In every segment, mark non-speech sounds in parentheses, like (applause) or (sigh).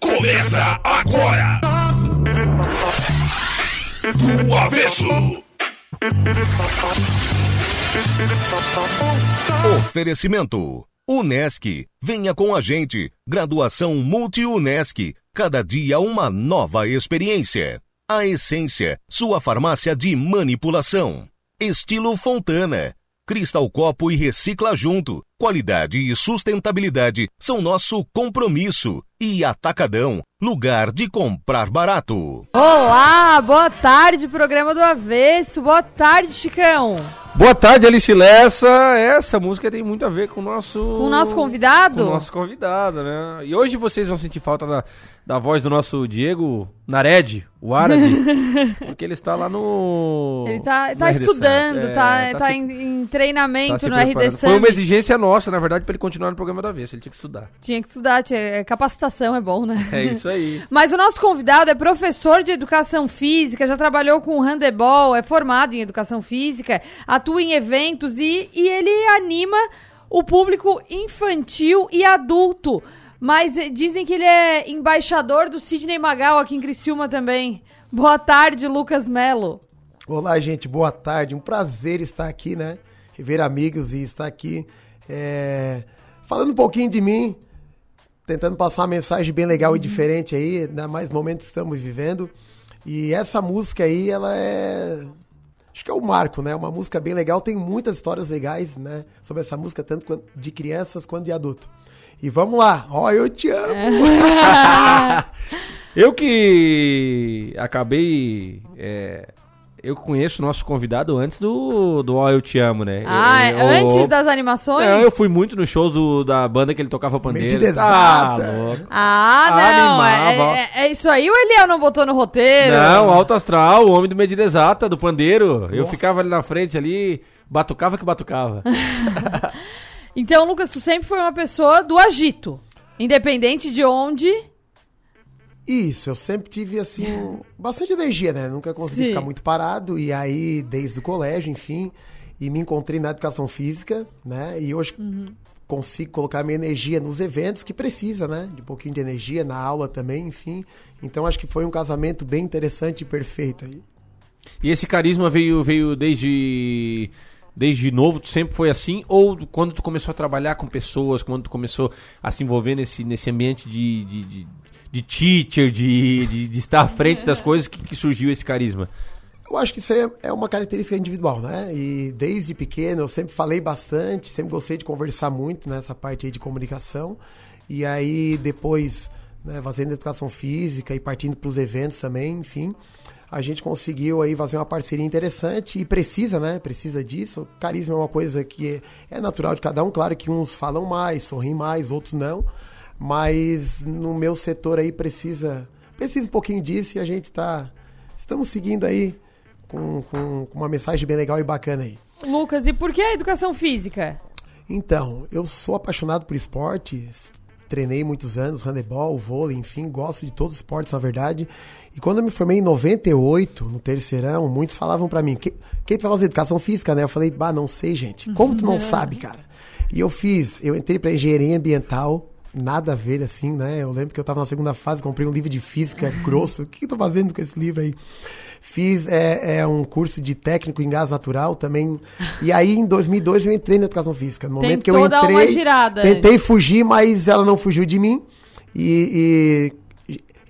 Começa agora. Do avesso. Oferecimento. Unesc. Venha com a gente. Graduação Multi-Unesc. Cada dia uma nova experiência. A Essência. Sua farmácia de manipulação. Estilo Fontana. Cristal Copo e Recicla Junto. Qualidade e sustentabilidade são nosso compromisso. E Atacadão, lugar de comprar barato. Olá, boa tarde, programa do Avesso. Boa tarde, Chicão. Boa tarde, Alice Lessa. Essa música tem muito a ver com o nosso. Com o nosso convidado? Com o nosso convidado, né? E hoje vocês vão sentir falta da, da voz do nosso Diego Nared, o árabe. (laughs) porque ele está lá no. Ele tá, tá no estudando, RD7. tá, É, tá, se- em, em treinamento tá no. RD Foi uma exigência nossa, na verdade, para ele continuar no programa da vez. Ele tinha que estudar. Tinha que estudar, tinha, capacitação é bom, né? (laughs) É isso aí. Mas o nosso convidado é professor de educação física, já trabalhou com handebol, é formado em educação física, atua em eventos e, e ele anima o público infantil e adulto. Mas eh, dizem que ele é embaixador do Sidney Magal aqui em Criciúma também. Boa tarde, Lucas Melo. Olá, gente, boa tarde. Um prazer estar aqui, né? Rever amigos e estar aqui é, falando um pouquinho de mim, tentando passar uma mensagem bem legal e diferente aí, ainda mais momentos que estamos vivendo. E essa música aí, ela é. Acho que é o marco, né? Uma música bem legal, tem muitas histórias legais, né? Sobre essa música, tanto de crianças quanto de adulto. E vamos lá, ó, eu te amo! (laughs) Eu que acabei. é, eu conheço o nosso convidado antes do, do Ó Eu Te Amo, né? Ah, Eu- antes eu- das animações? Não, eu fui muito no show do, da banda que ele tocava pandeiro. Medida Tá exata. louco. Ah, não. É, é- é isso aí o Eliel não botou no roteiro? Não, Alto Astral, o homem do Medida Exata, do pandeiro. Eu Nossa. ficava ali na frente ali, batucava que batucava. (laughs) (laughs) Então, Lucas, tu sempre foi uma pessoa do agito. Independente de onde. Isso, eu sempre tive, assim, (laughs) bastante energia, né? Nunca consegui Sim. ficar muito parado. E aí, desde o colégio, enfim, e me encontrei na educação física, né? E hoje consigo colocar minha energia nos eventos que precisa, né? De um pouquinho de energia, na aula também, enfim. Então, acho que foi um casamento bem interessante e perfeito aí. E esse carisma veio, veio desde. Desde novo, tu sempre foi assim? Ou quando tu começou a trabalhar com pessoas, quando tu começou a se envolver nesse, nesse ambiente de, de, de, de teacher, de, de, de estar à frente das coisas, que, que surgiu esse carisma? Eu acho que isso aí é uma característica individual, né? E desde pequeno eu sempre falei bastante, sempre gostei de conversar muito nessa parte aí de comunicação. E aí depois, né, fazendo educação física e partindo para os eventos também, enfim, a gente conseguiu aí fazer uma parceria interessante e precisa, né? Precisa disso. Carisma é uma coisa que é, é natural de cada um. Claro que uns falam mais, sorriem mais, outros não. Mas no meu setor aí precisa, precisa um pouquinho disso e a gente tá, estamos seguindo aí com, com, com uma mensagem bem legal e bacana aí. Lucas, e por que a educação física? Então, eu sou apaixonado por esportes, treinei muitos anos, handebol, vôlei, enfim, gosto de todos os esportes, na verdade. E quando eu me formei em 98, no terceirão, muitos falavam pra mim, "Que- quem tu vai fazer educação física, né? Eu falei, bah, não sei, gente. Como tu não (laughs) sabe, cara? E eu fiz, eu entrei pra engenharia ambiental, nada a ver assim, né? Eu lembro que eu tava na segunda fase, comprei um livro de física (laughs) grosso. O que eu tô fazendo com esse livro aí? Fiz é, é, um curso de técnico em gás natural também. E aí, em 2002, eu entrei na educação física. No momento que eu entrei, girada. tentei fugir, mas ela não fugiu de mim. E, e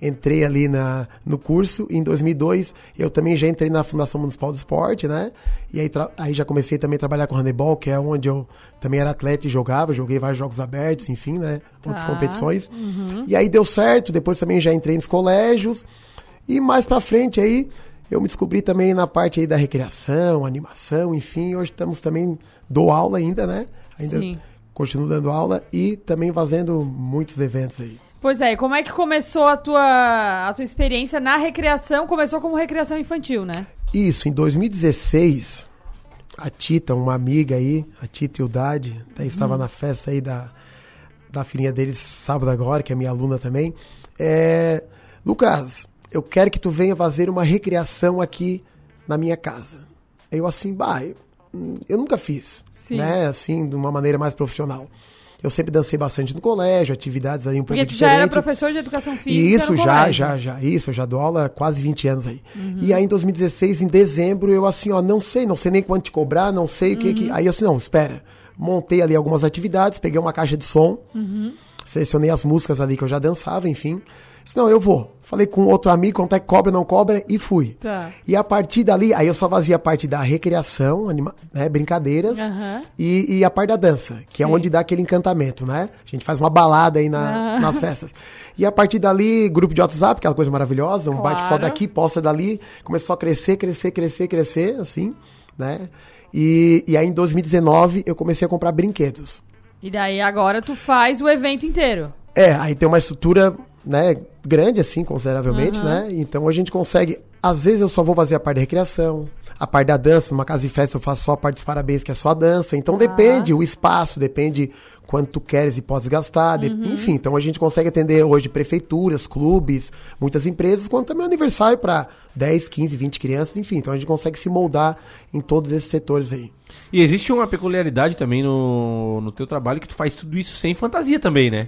entrei ali na, no curso. Em 2002, eu também já entrei na Fundação Municipal do Esporte, né? E aí, aí já comecei também a trabalhar com handebol, que é onde eu também era atleta e jogava. Joguei vários jogos abertos, enfim, né? Outras Tá. competições. E aí deu certo. Depois também já entrei nos colégios. E mais pra frente aí, eu me descobri também na parte aí da recreação, animação, enfim. Hoje estamos também, dou aula ainda, né? Ainda Sim. continuo dando aula e também fazendo muitos eventos aí. Pois é, e como é que começou a tua, a tua experiência na recreação? Começou como recreação infantil, né? Isso, em 2016, a Tita, uma amiga aí, a Tita Ildade, até estava na festa aí da, da filhinha deles sábado agora, que é minha aluna também. É, Lucas, eu quero que tu venha fazer uma recreação aqui na minha casa. Eu assim, bah, eu- hum, eu nunca fiz, Sim. né? Assim, de uma maneira mais profissional. Eu sempre dancei bastante no colégio, atividades aí um Porque pouco tu já era professor de educação física E isso já, colégio. já, já. Isso, eu já dou aula há quase 20 anos aí. Uhum. E aí em 2016, em dezembro, eu assim, ó, não sei, não sei nem quanto te cobrar, não sei o que Uhum. que. Aí eu assim, não, espera. Montei ali algumas atividades, peguei uma caixa de som, Uhum. selecionei as músicas ali que eu já dançava, enfim. Disse, não, eu vou. Falei com outro amigo, quanto é que cobra, não cobra, e fui. Tá. E a partir dali, aí eu só fazia a parte da recreação, anima, né, brincadeiras, e, e a parte da dança, que é Sim. onde dá aquele encantamento, né? A gente faz uma balada aí na- nas festas. E a partir dali, grupo de WhatsApp, aquela coisa maravilhosa, um Claro. bate foto daqui, posta dali, começou a crescer, crescer, crescer, crescer, assim, né? E, e aí em 2019 eu comecei a comprar brinquedos. E daí agora tu faz o evento inteiro. É, aí tem uma estrutura, né, grande assim, consideravelmente, né? Então a gente consegue, às vezes eu só vou fazer a parte da recreação, a parte da dança, numa casa de festa eu faço só a parte dos parabéns, que é só a dança. Então depende o espaço, depende quanto tu queres e podes gastar, de- enfim, então a gente consegue atender hoje prefeituras, clubes, muitas empresas, quanto também aniversário para 10, 15, 20 crianças, enfim, então a gente consegue se moldar em todos esses setores aí. E existe uma peculiaridade também no, no teu trabalho que tu faz tudo isso sem fantasia também, né?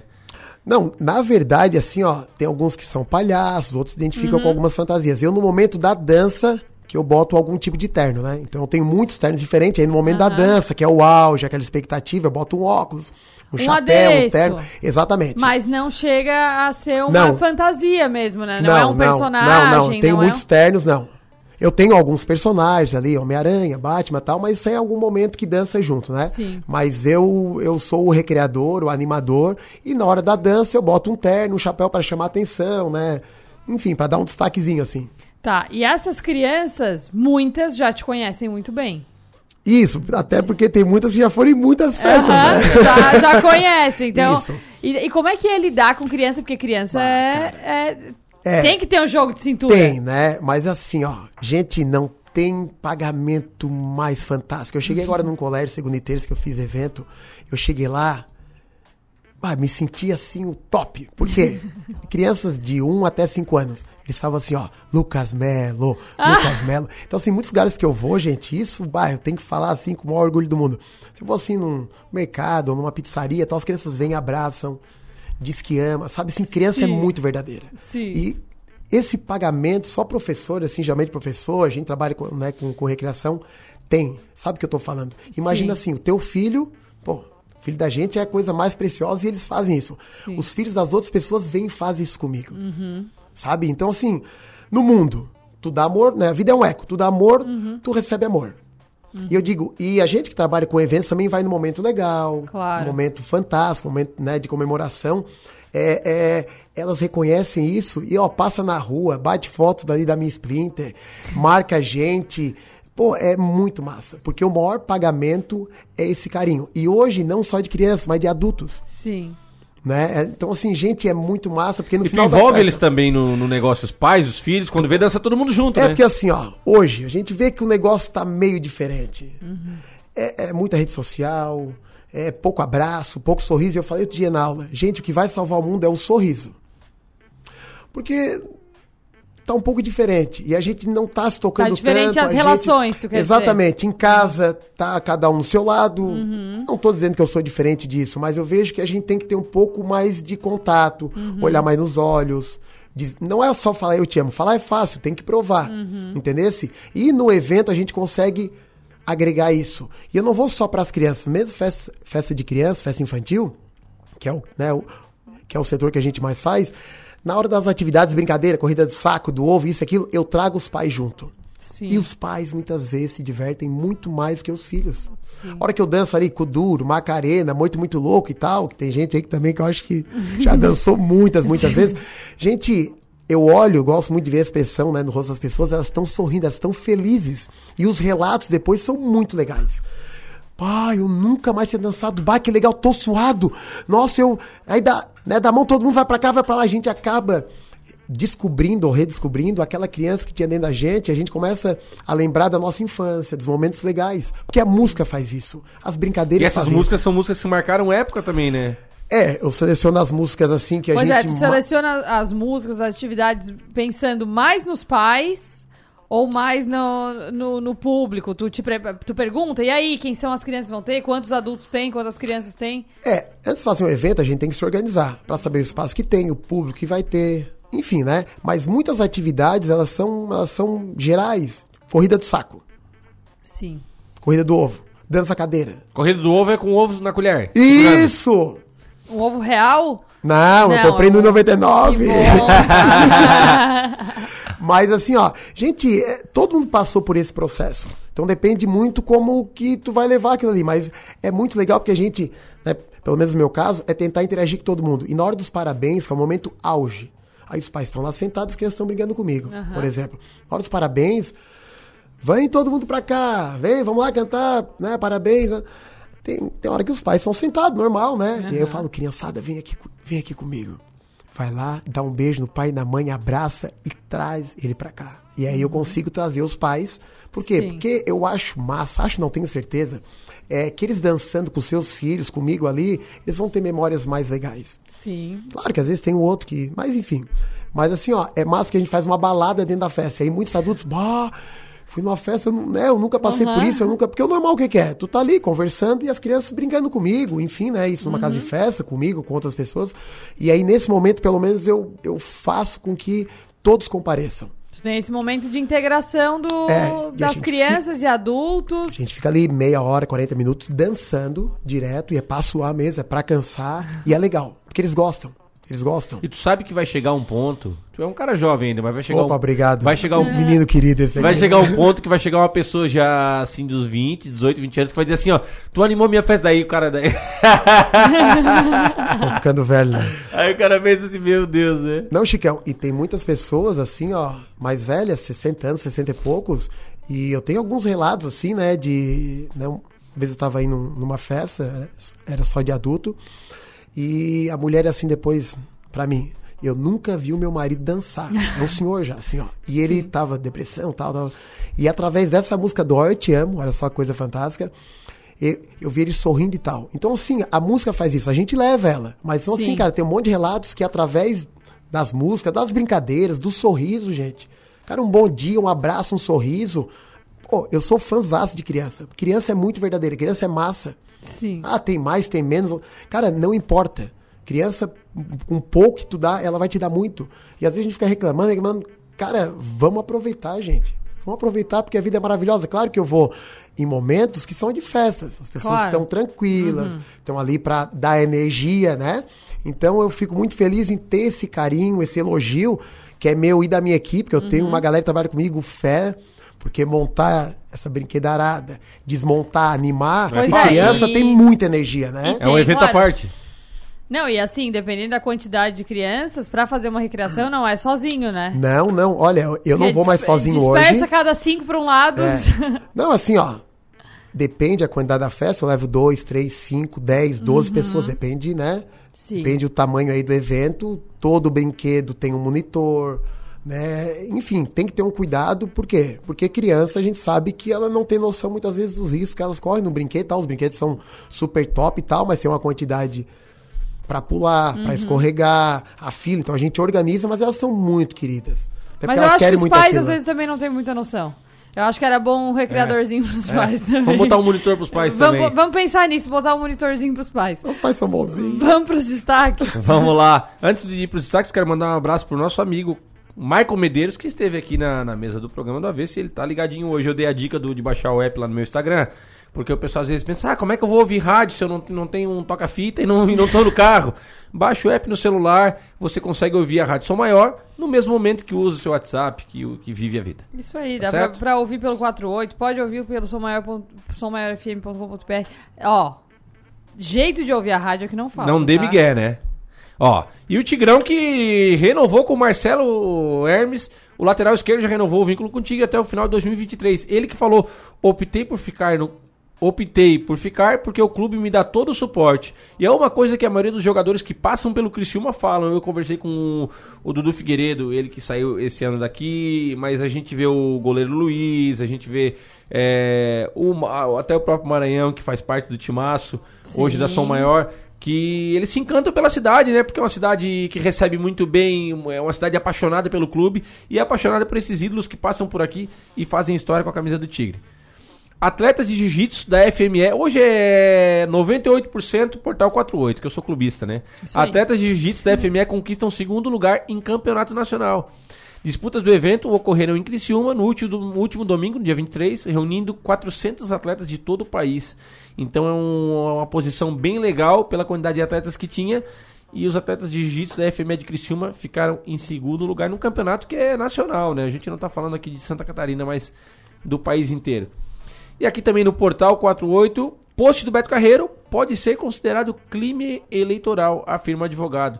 Não, na verdade, assim, ó, tem alguns que são palhaços, outros se identificam com algumas fantasias. Eu, no momento da dança, que eu boto algum tipo de terno, né? Então eu tenho muitos ternos diferentes. Aí no momento da dança, que é o auge, aquela expectativa, eu boto um óculos, um, chapéu, um adereço. terno. Exatamente. Mas não chega a ser uma Não. fantasia mesmo, né? Não, é um personagem. Não, não, não é muitos um- ternos, não. Eu tenho alguns personagens ali, Homem-Aranha, Batman e tal, mas isso é em algum momento que dança junto, né? Sim. Mas eu, eu sou o recreador, o animador, e na hora da dança eu boto um terno, um chapéu para chamar atenção, né? Enfim, para dar um destaquezinho assim. Tá, e essas crianças, muitas já te conhecem muito bem. Isso, até porque tem muitas que já foram em muitas festas, Aham, né? já, já conhecem. Então, (laughs) Isso. e, e como é que é lidar com criança? Porque criança é, é- É. Tem que ter um jogo de cintura. Tem, né? Mas assim, ó, gente, não tem pagamento mais fantástico. Eu cheguei agora num colégio, segunda e terça, que eu fiz evento. Eu cheguei lá, ah, me senti assim, o top. Por quê? (laughs) Crianças de 1 até 5 anos. Eles estavam assim, ó, Lucas Melo, Lucas Melo. Então, assim, muitos lugares que eu vou, gente, isso, bah, eu tenho que falar assim com o maior orgulho do mundo. Se eu vou assim num mercado ou numa pizzaria, tal, as crianças vêm, abraçam, diz que ama, sabe? Assim, criança é Sim. muito verdadeira. Sim. E esse pagamento, só professor, assim, geralmente professor, a gente trabalha com, né, com, com recreação, tem. Sabe o que eu tô falando? Imagina Sim. assim, o teu filho, pô, o filho da gente é a coisa mais preciosa e eles fazem isso. Os filhos das outras pessoas vêm e fazem isso comigo. Sabe? Então, assim, no mundo, tu dá amor, né? A vida é um eco. Tu dá amor, tu recebe amor. E eu digo, e a gente que trabalha com eventos também vai no momento legal, Claro. no momento fantástico, momento né, de comemoração. É, é, elas reconhecem isso e ó, passa na rua, bate foto dali da minha Splinter, marca a gente. Pô, é muito massa, porque o maior pagamento é esse carinho. E hoje, não só de crianças, mas de adultos. Sim. Né? É, Então, assim, gente, é muito massa, porque no E tu final da envolve festa- eles também no, no negócio, os pais, os filhos, quando vê, dança todo mundo junto, É né? porque assim, ó, hoje a gente vê que o negócio tá meio diferente. É, é muita rede social, é pouco abraço, pouco sorriso. E eu falei outro dia na aula, gente, o que vai salvar o mundo é o sorriso. Porque tá um pouco diferente. E a gente não tá se tocando Tá diferente tanto, as a gente- relações, tu quer Exatamente. Em casa, tá cada um no seu lado. Uhum. Não tô dizendo que eu sou diferente disso, mas eu vejo que a gente tem que ter um pouco mais de contato, Uhum. olhar mais nos olhos. Diz- Não é só falar eu te amo. Falar é fácil, tem que provar. Uhum. Entendesse? E no evento a gente consegue agregar isso. E eu não vou só para as crianças, mesmo festa, festa de criança, festa infantil, que é o, né, o- que é o setor que a gente mais faz. Na hora das atividades, brincadeira, corrida do saco, do ovo, isso e aquilo, eu trago os pais junto. Sim. E os pais muitas vezes se divertem muito mais que os filhos. A hora que eu danço ali com duro, Macarena, muito, muito louco e tal, que tem gente aí que também que eu acho que já (laughs) dançou muitas, muitas vezes. Gente, eu olho, eu gosto muito de ver a expressão né, no rosto das pessoas, elas estão sorrindo, elas estão felizes. E os relatos depois são muito legais. Pai, eu nunca mais tinha dançado. Bah, que legal, tô suado. Nossa, eu. Aí da, né, da mão todo mundo vai pra cá, vai pra lá. A gente acaba descobrindo ou redescobrindo aquela criança que tinha dentro da gente. A gente começa a lembrar da nossa infância, dos momentos legais. Porque a música faz isso. As E brincadeiras essas fazem músicas são músicas que marcaram época também, né? isso. É, eu seleciono as músicas assim que a Pois gente. é, tu seleciona as músicas, as atividades pensando mais nos pais Ou mais no, no, no público? Tu, te pre- tu pergunta, e aí, quem são as crianças que vão ter? Quantos adultos tem? Quantas crianças tem? É, antes de fazer um evento, a gente tem que se organizar para saber o espaço que tem, o público que vai ter, enfim, né? Mas muitas atividades, elas são, elas são gerais. Corrida do saco, Sim. corrida do ovo, dança cadeira. Corrida do ovo é com ovos na colher. Isso! Um ovo real? Não, eu Não, comprei no eu- 99. Mas assim, ó, gente, é, todo mundo passou por esse processo. Então depende muito como que tu vai levar aquilo ali. Mas é muito legal porque a gente, né, pelo menos no meu caso, é tentar interagir com todo mundo. E na hora dos parabéns, que é o momento auge. Aí os pais estão lá sentados, as crianças estão brincando comigo, por exemplo. Na hora dos parabéns, vem todo mundo pra cá, vem, vamos lá cantar, né, parabéns. né? Tem, tem hora que os pais estão sentados, normal, né? E aí eu falo, criançada, vem aqui, vem aqui comigo. Vai lá, dá um beijo no pai e na mãe, abraça e traz ele pra cá. E aí eu consigo trazer os pais. Por quê? Sim. Porque eu acho massa, acho não, tenho certeza, é que eles dançando com seus filhos, comigo ali, eles vão ter memórias mais legais. Sim. Claro que às vezes tem um outro que. Mas enfim. Mas assim, ó, é massa que a gente faz uma balada dentro da festa. E aí muitos adultos, bah, fui numa festa, eu, não- né, eu nunca passei por Aham. isso, eu nunca. Porque o normal o que, que é? Tu tá ali conversando e as crianças brincando comigo, enfim, né? Isso numa casa de festa, comigo, com outras pessoas. E aí, nesse momento, pelo menos, eu, eu faço com que todos compareçam. Tu tem esse momento de integração do, É, das crianças e adultos. A gente fica ali meia hora, 40 minutos dançando direto, e é pra suar mesmo, é pra cansar, e é legal, porque eles gostam. Eles gostam. E tu sabe que vai chegar um ponto. Tu é um cara jovem ainda, mas vai chegar Opa, um, obrigado. Vai chegar um (laughs) Menino querido esse Vai aqui. chegar um ponto que vai chegar uma pessoa já assim dos 20, 18, 20 anos que vai dizer assim, ó, tu animou minha festa daí, o cara daí. Tô ficando velho, né? (laughs) Aí o cara pensa assim, meu Deus, né? Não, Chicão, e tem muitas pessoas assim, ó, mais velhas, 60 anos, 60 e poucos, e eu tenho alguns relatos assim, né, de, né, uma vez eu tava indo numa festa, era só de adulto, e a mulher assim depois, pra mim, eu nunca vi o meu marido dançar, (laughs) é um senhor já, assim, ó, e ele tava depressão, tal, tal, e através dessa música do Eu Te Amo, olha só que coisa fantástica, eu, eu vi ele sorrindo e tal. Então, assim, a música faz isso, a gente leva ela. Mas, então, assim, Sim. cara, tem um monte de relatos que através das músicas, das brincadeiras, do sorriso, gente. Cara, um bom dia, um abraço, um sorriso. Pô, eu sou fãzaço de criança. Criança é muito verdadeira, criança é massa. Sim. Ah, tem mais, tem menos. Cara, não importa. Criança, um pouco que tu dá, ela vai te dar muito. E às vezes a gente fica reclamando, reclamando. Cara, vamos aproveitar, gente. Vamos aproveitar porque a vida é maravilhosa. Claro que eu vou em momentos que são de festas. As pessoas Claro. estão tranquilas, estão ali para dar energia, né? Então eu fico muito feliz em ter esse carinho, esse elogio, que é meu e da minha equipe, que eu tenho uma galera que trabalha comigo, fé. Porque montar essa brinquedarada, desmontar, animar, Pois e é, criança e- tem muita energia, né? É um evento claro. à parte. Não, e assim, dependendo da quantidade de crianças, pra fazer uma recreação não é sozinho, né? Não, não, olha, eu não vou mais sozinho dispersa hoje. cada cinco pra um lado. É. (laughs) Não, assim, ó. Depende a quantidade da festa, eu levo dois, três, cinco, dez, doze pessoas, depende, né? Sim. Depende do tamanho aí do evento. Todo brinquedo tem um monitor, né? Enfim, tem que ter um cuidado, por quê? Porque criança a gente sabe que ela não tem noção muitas vezes dos riscos que elas correm no brinquedo e tal. Os brinquedos são super top e tal, mas tem uma quantidade pra pular, Uhum. pra escorregar, a fila. Então a gente organiza, mas elas são muito queridas. Até Mas porque eu elas acho que querem os pais aquilo, às né? vezes também não têm muita noção. Eu acho que era bom um recreadorzinho pros pais também. É. Vamos botar um monitor pros pais Vamos, também. vamos pensar nisso, botar um monitorzinho pros pais. Os pais são bonzinhos. Vamos pros destaques. Vamos lá. Antes de ir para os destaques, quero mandar um abraço pro nosso amigo Michael Medeiros, que esteve aqui na, na mesa do programa do Avesso. Ele tá ligadinho hoje. Eu dei a dica do, de baixar o app lá no meu Instagram. Porque o pessoal às vezes pensa, ah, como é que eu vou ouvir rádio se eu não, não tenho um toca-fita e não, (laughs) e não tô no carro? Baixa o app no celular, você consegue ouvir a Rádio Som Maior no mesmo momento que usa o seu WhatsApp, que, o- que vive a vida. Isso aí, Tá dá pra, certo? pra ouvir pelo 48, pode ouvir pelo sommaior.fm.com.br. Ó, jeito de ouvir a rádio é que não falta. Não dê tá? migué, né? Ó, e o Tigrão que renovou com o Marcelo Hermes, o lateral esquerdo já renovou o vínculo contigo até o final de 2023. Ele que falou, optei por ficar no... Optei por ficar porque o clube me dá todo o suporte. E é uma coisa que a maioria dos jogadores que passam pelo Criciúma falam. Eu conversei com o, o Dudu Figueiredo, ele que saiu esse ano daqui, mas a gente vê o goleiro Luiz, a gente vê é, o até o próprio Maranhão, que faz parte do timaço, hoje da Som Maior, que eles se encantam pela cidade, né? Porque é uma cidade que recebe muito bem, é uma cidade apaixonada pelo clube e é apaixonada por esses ídolos que passam por aqui e fazem história com a camisa do Tigre. Atletas de jiu-jitsu da FME, hoje é 98% Portal 48, que eu sou clubista, né? Atletas de jiu-jitsu da FME conquistam segundo lugar em campeonato nacional. Disputas do evento ocorreram em Criciúma no último, no último domingo, no dia 23, reunindo 400 atletas de todo o país. Então é um- uma posição bem legal pela quantidade de atletas que tinha. E os atletas de jiu-jitsu da FME de Criciúma ficaram em segundo lugar num campeonato que é nacional, né? A gente não tá falando aqui de Santa Catarina, mas do país inteiro. E aqui também no Portal 48, post do Beto Carreiro pode ser considerado crime eleitoral, afirma advogado.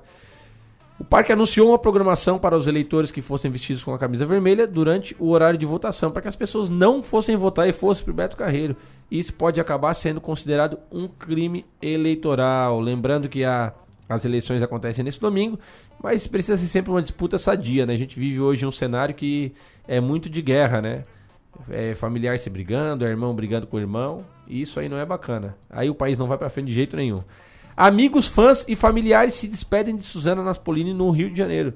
O parque anunciou uma programação para os eleitores que fossem vestidos com a camisa vermelha durante o horário de votação, para que as pessoas não fossem votar e fossem para o Beto Carreiro. Isso pode acabar sendo considerado um crime eleitoral. Lembrando que a- as eleições acontecem nesse domingo, mas precisa ser sempre uma disputa sadia, né? A gente vive hoje um cenário que é muito de guerra, né? É familiar se brigando, é irmão brigando com irmão, e isso aí não é bacana. Aí o país não vai pra frente de jeito nenhum. Amigos, fãs e familiares se despedem de Suzana Naspolini no Rio de Janeiro.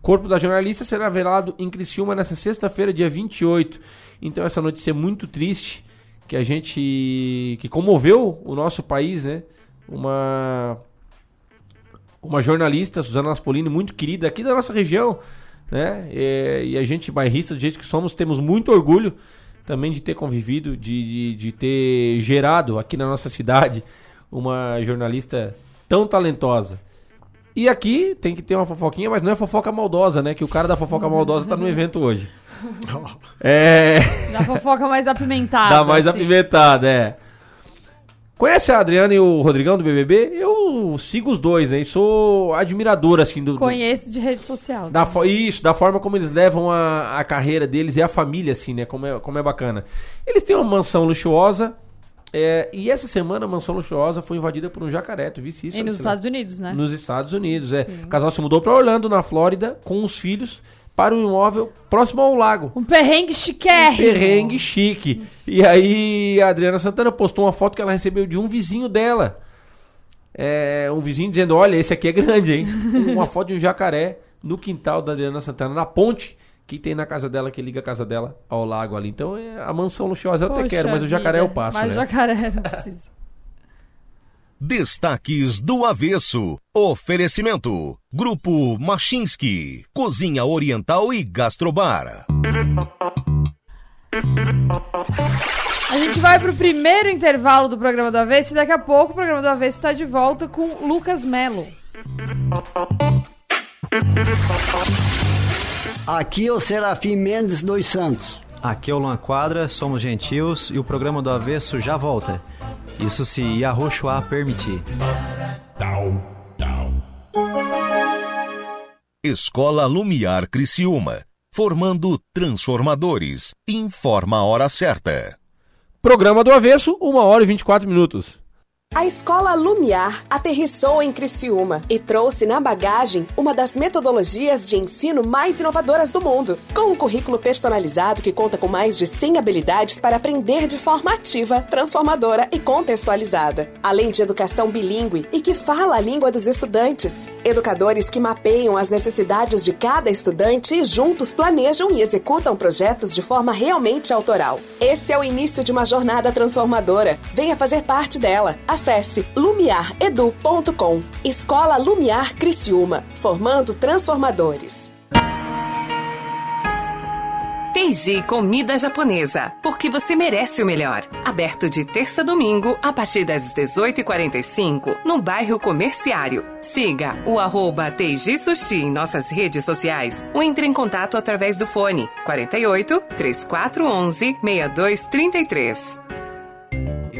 Corpo da jornalista será velado em Criciúma nessa sexta-feira, dia 28. Então essa notícia é muito triste, que a gente que comoveu o nosso país, né? Uma uma jornalista, Suzana Naspolini, muito querida aqui da nossa região, né? E a gente, bairrista, do jeito que somos, temos muito orgulho também de ter convivido, de, de, de ter gerado aqui na nossa cidade uma jornalista tão talentosa. E aqui tem que ter uma fofoquinha, mas não é fofoca maldosa, né? Que o cara da fofoca maldosa tá no evento hoje. (laughs) É. Da fofoca mais apimentada. Dá mais assim. apimentada, é. Conhece a Adriana e o Rodrigão do BBB? Eu sigo os dois, né? E sou admirador, assim, do... do- Conheço de rede social. da fo- isso, da forma como eles levam a, a carreira deles e a família, assim, né? Como é, como é bacana. Eles têm uma mansão luxuosa. É, e essa semana a mansão luxuosa foi invadida por um jacaré. Tu visse isso? E nos? Estados Unidos, né? Nos Estados Unidos, é. O casal se mudou pra Orlando, na Flórida, com os filhos, para um imóvel próximo ao lago. Um perrengue chiquérrimo. Perrengue chique. E aí a Adriana Santana postou uma foto que ela recebeu de um vizinho dela. É, um vizinho dizendo: Olha, esse aqui é grande, hein? (laughs) uma foto de um jacaré no quintal da Adriana Santana, na ponte que tem na casa dela, que liga a casa dela ao lago ali. Então é a mansão luxuosa eu até Poxa quero, mas o jacaré vida. eu passo, Mas né? o jacaré não precisa. (laughs) Destaques do Avesso. Oferecimento. Grupo Machinski. Cozinha Oriental e Gastrobar. A gente vai pro primeiro intervalo do programa do Avesso e daqui a pouco o programa do Avesso está de volta com Lucas Melo. Aqui é o Serafim Mendes dos Santos. Aqui é o Luan Quadra, somos gentios e o programa do Avesso já volta. Isso se Yahushua permitir. Down, down. Escola Lumiar Criciúma. Formando transformadores. Informa a hora certa. Programa do Avesso, 1 hora e 24 minutos. A escola Lumiar aterrissou em Criciúma e trouxe na bagagem uma das metodologias de ensino mais inovadoras do mundo, com um currículo personalizado que conta com mais de 100 habilidades para aprender de forma ativa, transformadora e contextualizada, além de educação bilíngue e que fala a língua dos estudantes. Educadores que mapeiam as necessidades de cada estudante e juntos planejam e executam projetos de forma realmente autoral. Esse é o início de uma jornada transformadora. Venha fazer parte dela. Acesse lumiaredu.com. Escola Lumiar Criciúma, formando transformadores. Teiji Comida Japonesa, porque você merece o melhor. Aberto de terça a domingo, a partir das 18h45, no bairro Comerciário. Siga o arroba Teiji Sushi em nossas redes sociais ou entre em contato através do fone 48 3411 6233.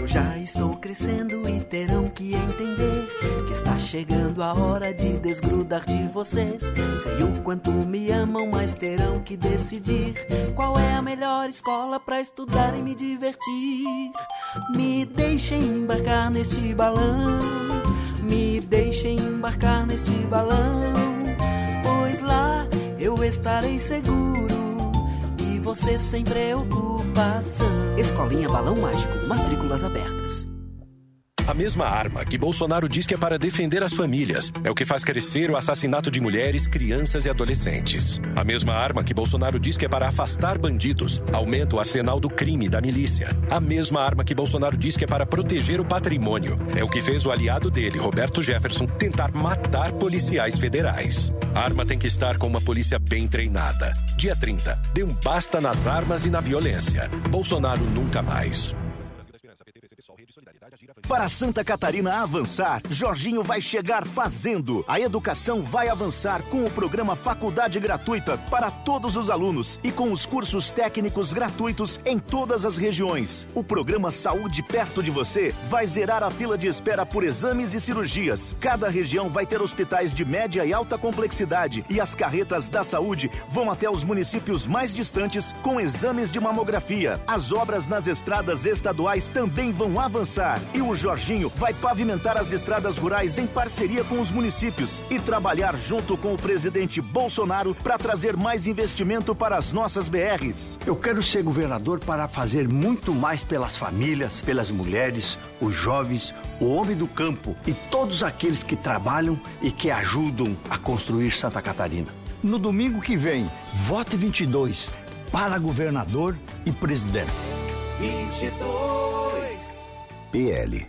Eu já estou crescendo e terão que entender que está chegando a hora de desgrudar de vocês. Sei o quanto me amam, mas terão que decidir qual é a melhor escola para estudar e me divertir. Me deixem embarcar neste balão, me deixem embarcar neste balão, pois lá eu estarei seguro você sem preocupação. Escolinha Balão Mágico, matrículas abertas. A mesma arma que Bolsonaro diz que é para defender as famílias é o que faz crescer o assassinato de mulheres, crianças e adolescentes. A mesma arma que Bolsonaro diz que é para afastar bandidos aumenta o arsenal do crime da milícia. A mesma arma que Bolsonaro diz que é para proteger o patrimônio é o que fez o aliado dele, Roberto Jefferson, tentar matar policiais federais. A arma tem que estar com uma polícia bem treinada. Dia 30, dê um basta nas armas e na violência. Bolsonaro nunca mais. Para Santa Catarina avançar, Jorginho vai chegar fazendo. A educação vai avançar com o programa Faculdade Gratuita para todos os alunos e com os cursos técnicos gratuitos em todas as regiões. O programa Saúde Perto de Você vai zerar a fila de espera por exames e cirurgias. Cada região vai ter hospitais de média e alta complexidade e as carretas da saúde vão até os municípios mais distantes com exames de mamografia. As obras nas estradas estaduais também vão avançar e o Jorginho vai pavimentar as estradas rurais em parceria com os municípios e trabalhar junto com o presidente Bolsonaro para trazer mais investimento para as nossas BRs. Eu quero ser governador para fazer muito mais pelas famílias, pelas mulheres, os jovens, o homem do campo e todos aqueles que trabalham e que ajudam a construir Santa Catarina. No domingo que vem, vote 22 para governador e presidente. 22. PL.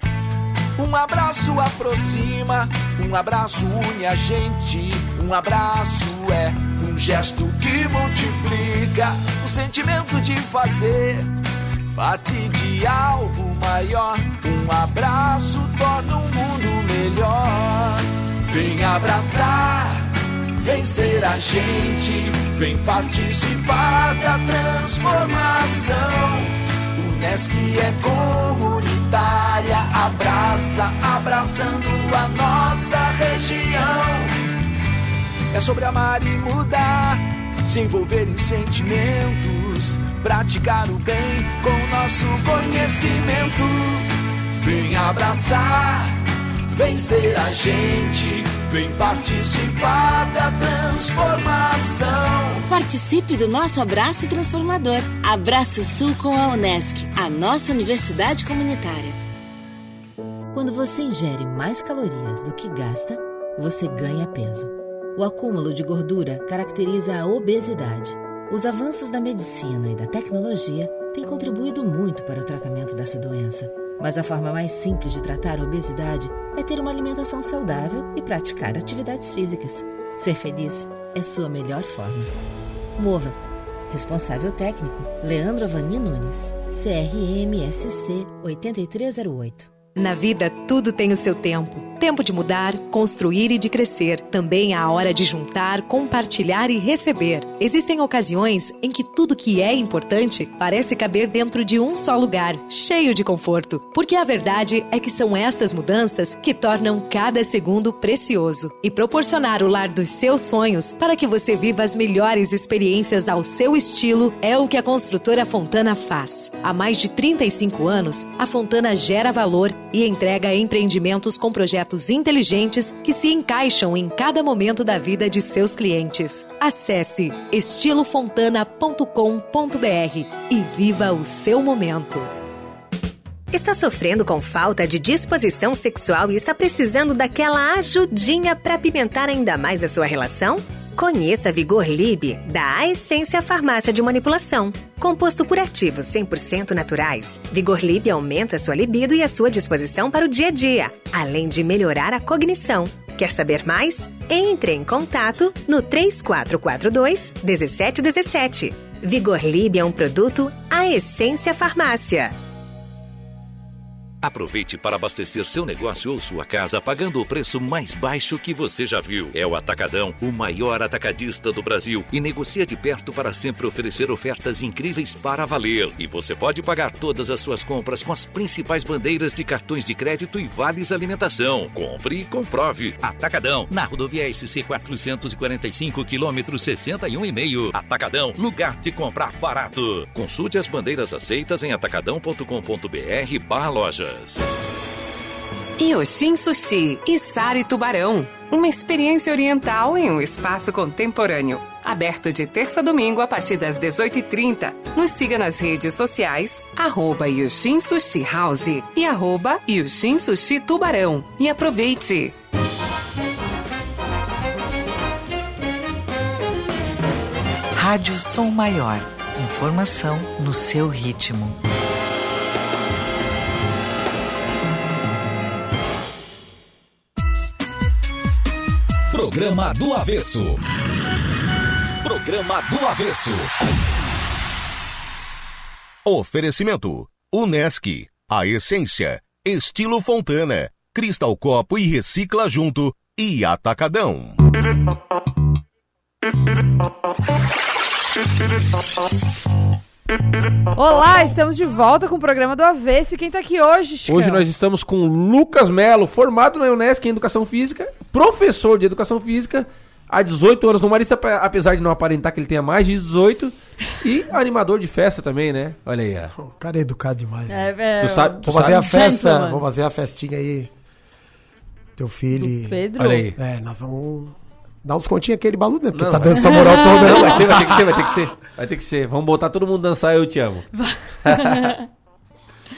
Um abraço aproxima, um abraço une a gente. Um abraço é um gesto que multiplica o sentimento de fazer parte de algo maior. Um abraço torna o mundo melhor. Vem abraçar, vem ser a gente, vem participar da transformação. Unesc é comunitária, abraça, abraçando a nossa região. É sobre amar e mudar, se envolver em sentimentos, praticar o bem com nosso conhecimento. Vem abraçar, vem ser a gente, vem participar da transformação. Participe do nosso abraço transformador. Abraço Sul com a Unesc, a nossa universidade comunitária. Quando você ingere mais calorias do que gasta, você ganha peso. O acúmulo de gordura caracteriza a obesidade. Os avanços da medicina e da tecnologia têm contribuído muito para o tratamento dessa doença. Mas a forma mais simples de tratar a obesidade é ter uma alimentação saudável e praticar atividades físicas. Ser feliz é sua melhor forma. Mova. Responsável técnico: Leandro Avani Nunes. CRMSC 8308. Na vida, tudo tem o seu tempo. Tempo de mudar, construir e de crescer. Também há a hora de juntar, compartilhar e receber. Existem ocasiões em que tudo que é importante parece caber dentro de um só lugar, cheio de conforto. Porque a verdade é que são estas mudanças que tornam cada segundo precioso. E proporcionar o lar dos seus sonhos para que você viva as melhores experiências ao seu estilo é o que a construtora Fontana faz. Há mais de 35 anos, a Fontana gera valor e entrega empreendimentos com projetos inteligentes que se encaixam em cada momento da vida de seus clientes. Acesse estilofontana.com.br e viva o seu momento. Está sofrendo com falta de disposição sexual e está precisando daquela ajudinha para pimentar ainda mais a sua relação? Conheça Vigor Lib da A Essência Farmácia de Manipulação. Composto por ativos 100% naturais, Vigor Lib aumenta sua libido e a sua disposição para o dia a dia, além de melhorar a cognição. Quer saber mais? Entre em contato no 3442 1717. Vigor Lib é um produto A Essência Farmácia. Aproveite para abastecer seu negócio ou sua casa pagando o preço mais baixo que você já viu. É o Atacadão, o maior atacadista do Brasil e negocia de perto para sempre oferecer ofertas incríveis para valer. E você pode pagar todas as suas compras com as principais bandeiras de cartões de crédito e vales alimentação. Compre e comprove. Atacadão, na rodovia SC 445, quilômetro 61,5. Atacadão, lugar de comprar barato. Consulte as bandeiras aceitas em atacadão.com.br barra loja. Yoshin Sushi e Sari Tubarão. Uma experiência oriental em um espaço contemporâneo. Aberto de terça a domingo a partir das 18h30. Nos siga nas redes sociais, arroba Yushin Sushi House e arroba Yushin Sushi Tubarão. E aproveite! Rádio Som Maior. Informação no seu ritmo. Programa do Avesso. Programa do Avesso. Oferecimento: Unesc, a essência, estilo Fontana, Cristal Copo e Recicla Junto e Atacadão. Olá, estamos de volta com o programa do Avesso. E quem tá aqui hoje, Chicão? Hoje nós estamos com Lucas Melo, formado na Unesc em Educação Física, professor de Educação Física, há 18 anos no Marista, apesar de não aparentar que ele tenha mais de 18, e animador de festa também, né? Olha aí. ó. O cara é educado demais. né? É, é, Tu sabe- tu vou fazer a sabe? festa, Gentleman. vou fazer a festinha aí. Teu filho. e- Pedro? Olha aí. É, nós vamos dar uns continhos aquele balu, né? Porque Não, tá vai- essa moral toda. Não, né? vai ter, (laughs) vai ter que ser, vai ter que ser. Vai ter que ser. Vamos botar todo mundo dançar Eu Te Amo. (laughs)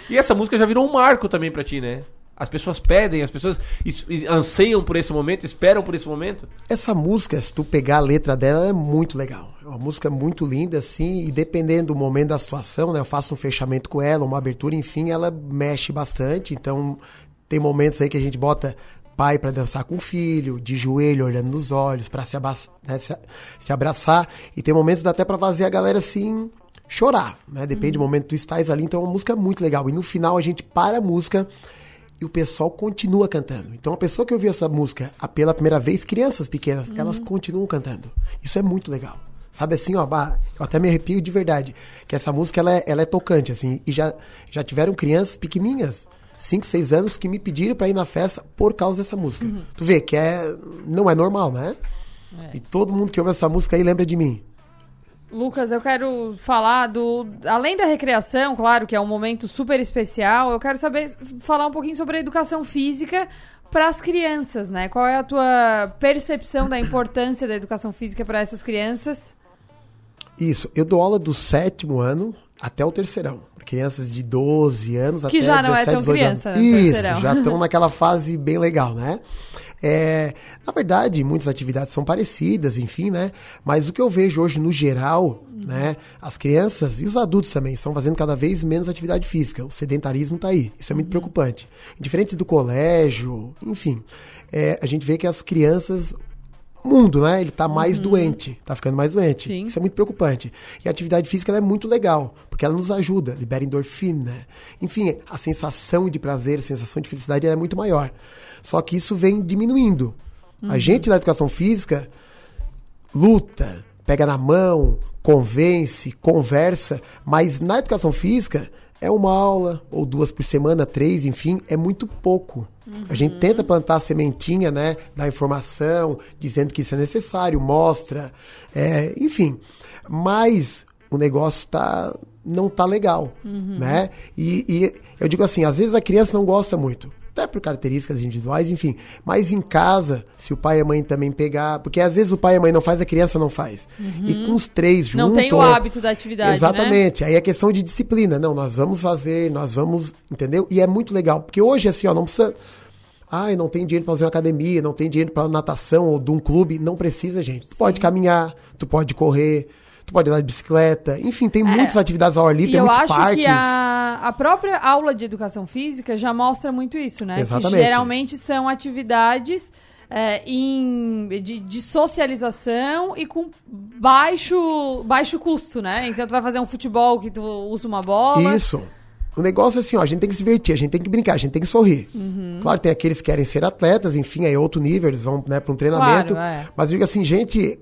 e essa música já virou um marco também pra ti, né? As pessoas pedem, as pessoas es- es- anseiam por esse momento, esperam por esse momento. Essa música, se tu pegar a letra dela, ela é muito legal. É uma música muito linda, assim, e dependendo do momento da situação, né? Eu faço um fechamento com ela, uma abertura, enfim, ela mexe bastante. Então, tem momentos aí que a gente bota pai pra dançar com o filho, de joelho, olhando nos olhos, pra se, abraçar, né? se, se abraçar. E tem momentos até pra fazer a galera, assim, chorar, né? Depende do momento que tu estás ali. Então, é uma música muito legal. E no final, a gente para a música e o pessoal continua cantando. Então, a pessoa que ouviu essa música pela primeira vez, crianças pequenas, elas continuam cantando. Isso é muito legal. Sabe assim, ó, eu até me arrepio de verdade. Que essa música, ela é, ela é tocante, assim. E já, já tiveram crianças pequenininhas, 5, 6 anos, que me pediram pra ir na festa por causa dessa música. Tu vê que é, não é normal, né? E todo mundo que ouve essa música aí lembra de mim. Lucas, eu quero falar do. Além da recreação, claro que é um momento super especial, eu quero saber falar um pouquinho sobre a educação física para as crianças, né? Qual é a tua percepção da importância da educação física para essas crianças? Isso, eu dou aula do sétimo ano até o terceirão. Crianças de 12 anos Que até já não é 17, tão 18 criança, anos. né, Isso, terceirão. já estão naquela fase bem legal, né? É, na verdade, muitas atividades são parecidas, enfim, né? Mas o que eu vejo hoje no geral, né? As crianças e os adultos também estão fazendo cada vez menos atividade física. O sedentarismo está aí. Isso é muito preocupante. Diferente do colégio, enfim. é, a gente vê que as crianças mundo, né? Ele tá mais doente, tá ficando mais doente. Isso é muito preocupante. E a atividade física é muito legal, porque ela nos ajuda, libera endorfina. Enfim, a sensação de prazer, a sensação de felicidade é muito maior. Só que isso vem diminuindo. A Uhum. gente na educação física luta, pega na mão, convence, conversa, mas na educação física é uma aula ou duas por semana, três, enfim, é muito pouco. A gente tenta plantar a sementinha, né, da informação, dizendo que isso é necessário, mostra, é, enfim. Mas o negócio tá não tá legal, Uhum. né? E, e eu digo assim, às vezes a criança não gosta muito, até por características individuais, enfim. Mas em casa, se o pai e a mãe também pegar, porque às vezes o pai e a mãe não faz, a criança não faz. E com os três juntos. Não tem o hábito da atividade, né? Exatamente. Aí é questão de disciplina. Não, nós vamos fazer, nós vamos, entendeu? E é muito legal, porque hoje assim, ó, não precisa Ai, não tem dinheiro para fazer uma academia, não tem dinheiro para natação ou de um clube, não precisa, gente. Tu pode caminhar, tu pode correr, tu pode andar de bicicleta, enfim, tem muitas atividades ao ar livre, É. E tem eu muitos acho parques. que a, a própria aula de educação física já mostra muito isso, né? Exatamente. Que geralmente são atividades é, em, de, de socialização e com baixo, baixo custo, né? Então tu vai fazer um futebol que tu usa uma bola. Isso. O negócio é assim, ó, a gente tem que se divertir, a gente tem que brincar, a gente tem que sorrir. Uhum. Claro, tem aqueles que querem ser atletas, enfim, aí é outro nível, eles vão né, para um treinamento. Claro, é. Mas eu digo assim, gente,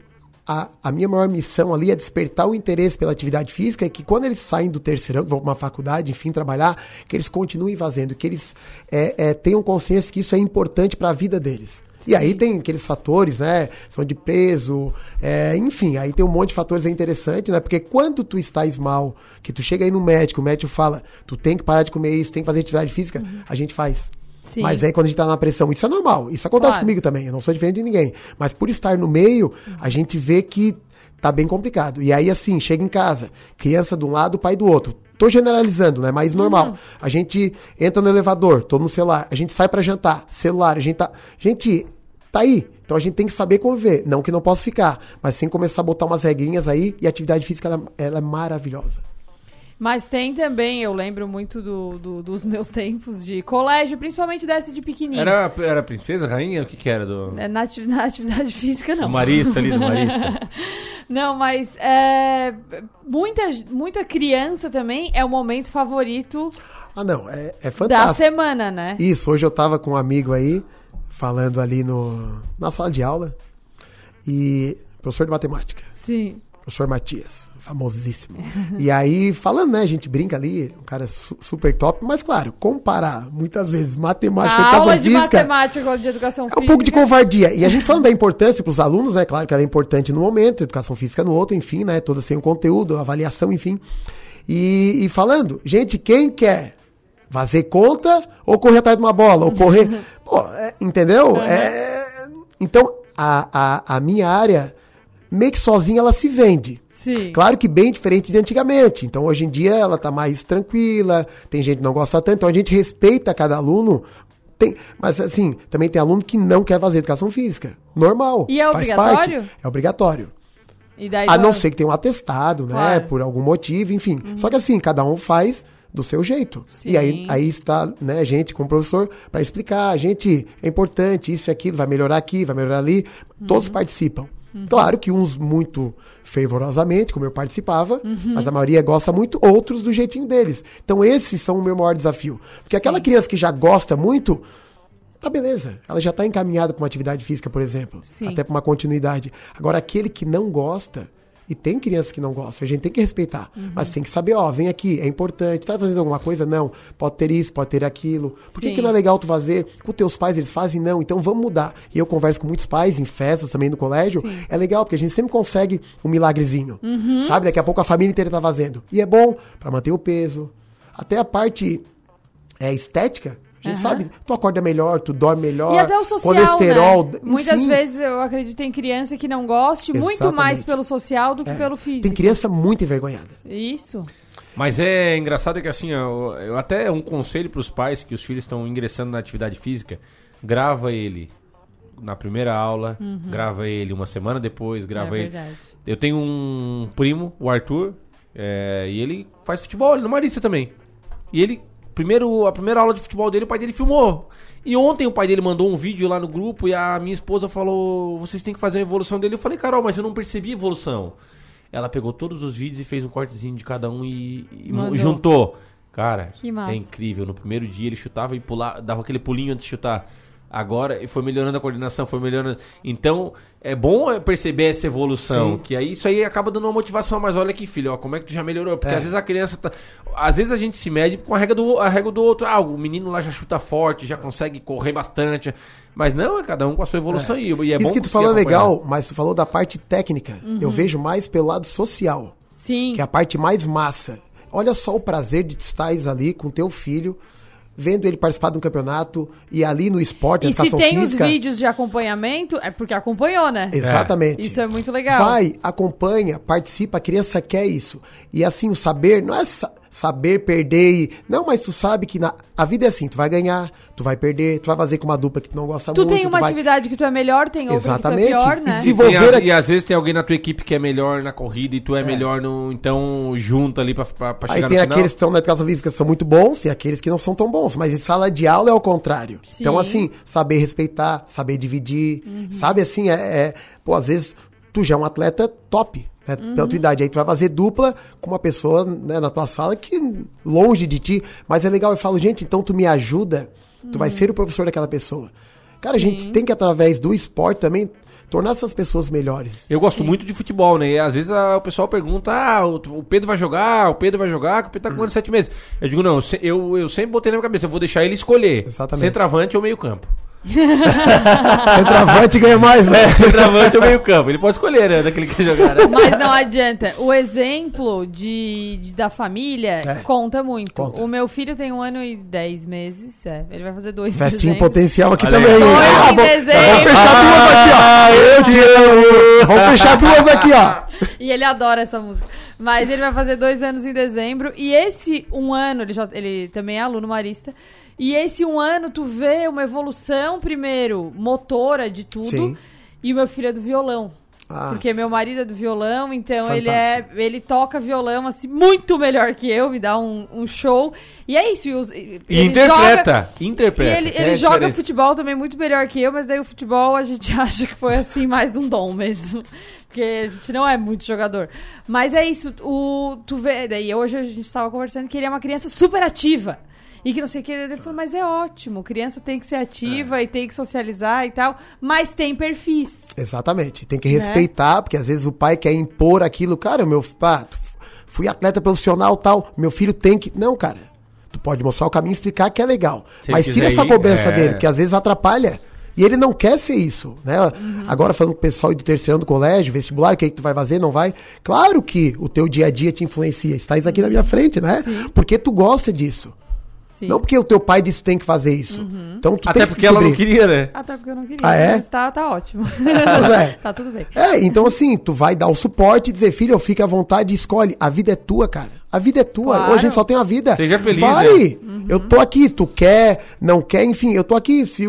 a, a minha maior missão ali é despertar o interesse pela atividade física, e que quando eles saem do terceirão, que vão para uma faculdade, enfim, trabalhar, que eles continuem fazendo, que eles é, é, tenham consciência que isso é importante para a vida deles. E aí tem aqueles fatores, né? São de peso, é, enfim, aí tem um monte de fatores é interessante, né? Porque quando tu estás mal, que tu chega aí no médico, o médico fala, tu tem que parar de comer isso, tem que fazer atividade física, a gente faz. Sim. Mas aí quando a gente tá na pressão, isso é normal. Isso acontece Claro. comigo também. Eu não sou diferente de ninguém. Mas por estar no meio, a gente vê que tá bem complicado. E aí, assim, chega em casa, criança de um lado, pai do outro. Tô generalizando, né? Mas normal. Uhum. A gente entra no elevador, tô no celular. A gente sai pra jantar, celular. A gente tá. Gente, tá aí. Então a gente tem que saber conviver. Não que não possa ficar, mas sem começar a botar umas regrinhas aí. E a atividade física, ela, ela é maravilhosa. Mas tem também, eu lembro muito do, do- dos meus tempos de colégio, principalmente dessa de pequenininho. Era, era princesa, rainha? O que que era? Do... É, Na, ati- (laughs) na atividade física, não. Do marista ali, do marista. (laughs) não, mas é, muita, muita criança também é o momento favorito Ah, não. É, é da fantástico. semana, né? Isso, hoje eu tava com um amigo aí, falando ali no, na sala de aula, e professor de matemática, Sim. professor Matias, famosíssimo. e aí, falando, né, a gente brinca ali, um cara su- super top, mas claro, comparar muitas vezes matemática A educação aula de física matemática de educação é física. um pouco de covardia. E a gente falando da importância para os alunos, né, claro que ela é importante no momento, educação física no outro, enfim, né, toda sem o conteúdo, avaliação, enfim. E, e falando, gente, quem quer fazer conta ou correr atrás de uma bola, ou correr. (laughs) Pô, é, entendeu? É, então, a, a, a minha área, meio que sozinha, ela se vende. Sim. Claro que bem diferente de antigamente. Então, hoje em dia, ela tá mais tranquila, tem gente que não gosta tanto, então a gente respeita cada aluno. Tem, mas assim, também tem aluno que não quer fazer educação física. Normal. E é faz obrigatório? Parte, é obrigatório. E daí A não ser que tenha um atestado, né? Claro. Uhum. Por algum motivo, enfim. Só que assim, cada um faz do seu jeito. E aí, Sim. aí está, né, a gente com o professor para explicar, gente, é importante isso e aquilo, vai melhorar aqui, vai melhorar ali. Uhum. Todos participam. Claro que uns muito fervorosamente, como eu participava, Uhum. mas a maioria gosta muito, outros do jeitinho deles. Então esses são o meu maior desafio. Porque aquela criança que já gosta muito, tá beleza. Ela já tá encaminhada para uma atividade física, por exemplo. Sim. Até para uma continuidade. Agora, aquele que não gosta, e tem crianças que não gostam, a gente tem que respeitar. Uhum. Mas tem que saber, ó, vem aqui, é importante. Tá fazendo alguma coisa? Não. Pode ter isso, pode ter aquilo. Por que, que não é legal tu fazer? Com teus pais, eles fazem? Não. Então vamos mudar. E eu converso com muitos pais em festas também no colégio. Sim. É legal, porque a gente sempre consegue um milagrezinho. Uhum. Sabe? Daqui a pouco a família inteira tá fazendo. E é bom para manter o peso. Até a parte é, estética. A gente Aham. sabe, tu acorda melhor, tu dorme melhor. E até o social, colesterol. né? Muitas vezes eu acredito em criança que não goste muito mais Exatamente. pelo social do que É. pelo físico. Tem criança muito envergonhada. Isso. Mas é engraçado que assim, ó, eu até um conselho para os pais que os filhos estão ingressando na atividade física, grava ele na primeira aula, Uhum. grava ele uma semana depois, grava É ele. verdade. Eu tenho um primo, o Arthur, é, e ele faz futebol, ele é no Marista também. E ele, primeiro, a primeira aula de futebol dele, o pai dele filmou. E ontem o pai dele mandou um vídeo lá no grupo e a minha esposa falou: vocês têm que fazer a evolução dele. Eu falei, Carol, mas eu não percebi a evolução. Ela pegou todos os vídeos e fez um cortezinho de cada um e, e juntou. Cara, é incrível. No primeiro dia ele chutava e pulava, dava aquele pulinho antes de chutar. Agora e foi melhorando a coordenação, foi melhorando. Então, é bom é, perceber essa evolução. Sim. Que aí isso aí acaba dando uma motivação. Mas olha aqui, filho, ó, como é que tu já melhorou? Porque É. às vezes a criança tá. Às vezes a gente se mede com a regra do, a regra do outro. Ah, o menino lá já chuta forte, já consegue correr bastante. Mas não, é cada um com a sua evolução. E, e é Isso bom que tu falou é legal, mas tu falou da parte técnica. Uhum. Eu vejo mais pelo lado social, Sim. que é a parte mais massa. Olha só o prazer de tu estares ali com teu filho, vendo ele participar de um campeonato e ali no esporte, E se tem física. os vídeos de acompanhamento, é porque acompanhou, né? Exatamente. Isso é muito legal. Vai, acompanha, participa, a criança quer isso. E assim, o saber não é sa- saber perder e. Não, mas tu sabe que na, a vida é assim, tu vai ganhar, tu vai perder, tu vai fazer com uma dupla que tu não gosta Tu muito. tem uma vai... atividade que tu é melhor, tem outra Exatamente. que tu é pior, E né? E, tem Desenvolver a- a- e às vezes tem alguém na tua equipe que é melhor na corrida e tu é, melhor no. Então junta ali pra, pra, pra Aí chegar tem no final. aqueles que estão na educação física que são muito bons, tem aqueles que não são tão bons. Mas em sala de aula é o contrário. Sim. Então, assim, saber respeitar, saber dividir. Uhum. Sabe, assim, é, é- Pô, às vezes tu já é um atleta top, né? Uhum. Pela tua idade. Aí tu vai fazer dupla com uma pessoa né, na tua sala que longe de ti. Mas é legal, eu falo, gente, então tu me ajuda, tu vai Uhum. ser o professor daquela pessoa. Cara, a gente tem que, através do esporte também, tornar essas pessoas melhores. Eu gosto muito de futebol, né? E às vezes a- o pessoal pergunta: ah, o, o Pedro vai jogar, o Pedro vai jogar, que o Pedro tá com Hum. ano sete meses. Eu digo, não, eu, eu sempre botei na minha cabeça, eu vou deixar ele escolher. Exatamente. Centroavante ou meio campo. (laughs) Centroavante ganha mais, né? É, centroavante ou meio campo. Ele pode escolher, né? Daquele que jogar. Né? Mas não adianta. O exemplo de, de- da família É. conta muito. Conta. O meu filho tem um ano e dez meses. É, ele vai fazer dois em Vestinho dezembro. potencial aqui Olha também. Dois Ah, em vou- dezembro. Vamos fechar duas aqui, ó. Ah, eu te amo. Vamos fechar duas aqui, ó. (laughs) E ele adora essa música. Mas ele vai fazer dois anos em dezembro. E esse um ano, ele, já, ele também é aluno marista. E esse um ano, tu vê uma evolução, primeiro, motora de tudo. Sim. E o meu filho é do violão. Ah, Porque meu marido é do violão, então ele Fantástico. é. Ele toca violão assim muito melhor que eu, me dá um, um show. E é isso. E, os- e E ele interpreta. joga- Interpreta. e ele, é ele a joga diferença. futebol também muito melhor que eu, mas daí o futebol a gente (laughs) acha que foi assim mais um dom mesmo. (laughs) Porque a gente não é muito jogador. Mas é isso, o, tu vê, daí hoje a gente estava conversando que ele é uma criança super ativa. E que não sei o que, ele falou, mas é ótimo, criança tem que ser ativa e tem que socializar e tal, mas tem perfis. Exatamente. Tem que Né? respeitar, porque às vezes o pai quer impor aquilo. Cara, meu pá, f- fui atleta profissional tal. Meu filho tem que. Não, cara. Tu pode mostrar o caminho e explicar que é legal. Se mas tira essa cobrança é. dele, porque às vezes atrapalha. E ele não quer ser isso, né? Agora falando com o pessoal do terceiro ano do colégio, vestibular, o que aí que tu vai fazer, não vai? Claro que o teu dia a dia te influencia. Estás aqui na minha frente, né? Porque tu gosta disso. Sim. Não porque o teu pai disse que tem que fazer isso. Então tu Até tem que porque ela não queria, né? Até porque eu não queria. Ah, é? Mas tá, tá ótimo. (laughs) Pois é. tá tudo bem. É, então assim, tu vai dar o suporte e dizer, filho, fica à vontade e escolhe. A vida é tua, cara. A vida é tua. Claro. Hoje a gente só tem uma vida. Seja feliz, Vai! né? Eu tô aqui, tu quer, não quer, enfim, eu tô aqui. Se,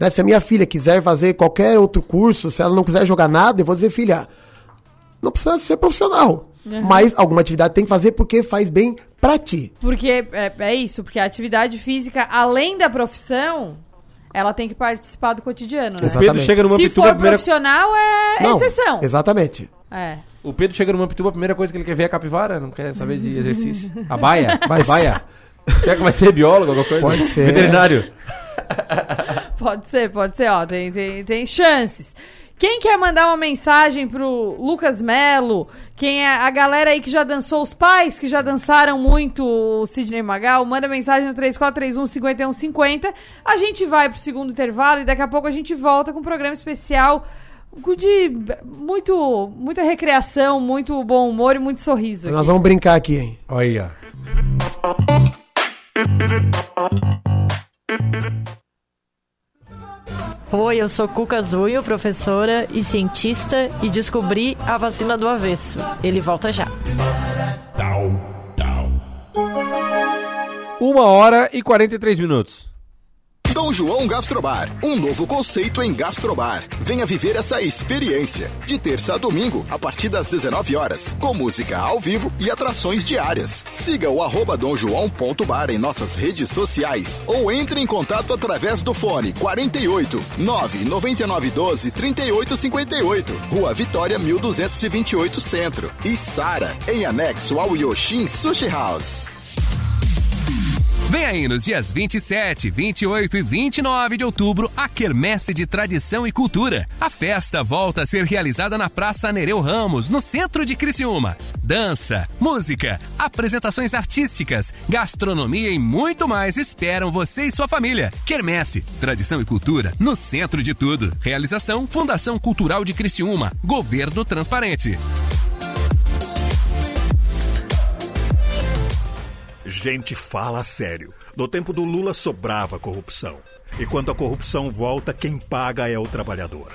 né, se a minha filha quiser fazer qualquer outro curso, se ela não quiser jogar nada, eu vou dizer, filha, não precisa ser profissional. Uhum. Mas alguma atividade tem que fazer porque faz bem pra ti. Porque é, é isso, porque a atividade física, além da profissão, ela tem que participar do cotidiano, né? O Pedro chega numa Se pituba, for primeira... profissional, é Não, exceção. Exatamente. É. O Pedro chega numa pituba, a primeira coisa que ele quer ver é a capivara, não quer saber de (laughs) exercício. A baia? Vai a baia? Será que vai ser biólogo, alguma coisa? Pode ser. Veterinário. (laughs) Pode ser, pode ser, ó, tem, tem, tem chances. Quem quer mandar uma mensagem pro Lucas Melo? Quem é a galera aí que já dançou, os pais que já dançaram muito o Sidney Magal, manda mensagem no 3431-5150. A gente vai pro segundo intervalo e daqui a pouco a gente volta com um programa especial de muito, muita recreação, muito bom humor e muito sorriso. Nós aqui. vamos brincar aqui, hein? Olha. Oi, eu sou Cuca Zunho, professora e cientista, e descobri a vacina do avesso. Ele volta já. Down, down. Uma hora e 43 minutos. Dom João Gastrobar, um novo conceito em Gastrobar. Venha viver essa experiência. De terça a domingo, a partir das 19 horas, com música ao vivo e atrações diárias. Siga o arroba domjoão.bar em nossas redes sociais ou entre em contato através do fone 48 999 12 38 58, Rua Vitória 1228 Centro e Sara, em anexo ao Yoshin Sushi House. Vem aí nos dias 27, 28 e 29 de outubro a Quermesse de Tradição e Cultura. A festa volta a ser realizada na Praça Nereu Ramos, no centro de Criciúma. Dança, música, apresentações artísticas, gastronomia e muito mais esperam você e sua família. Quermesse, Tradição e Cultura, no centro de tudo. Realização Fundação Cultural de Criciúma. Governo Transparente. Gente, fala sério. No tempo do Lula sobrava corrupção. E quando a corrupção volta, quem paga é o trabalhador.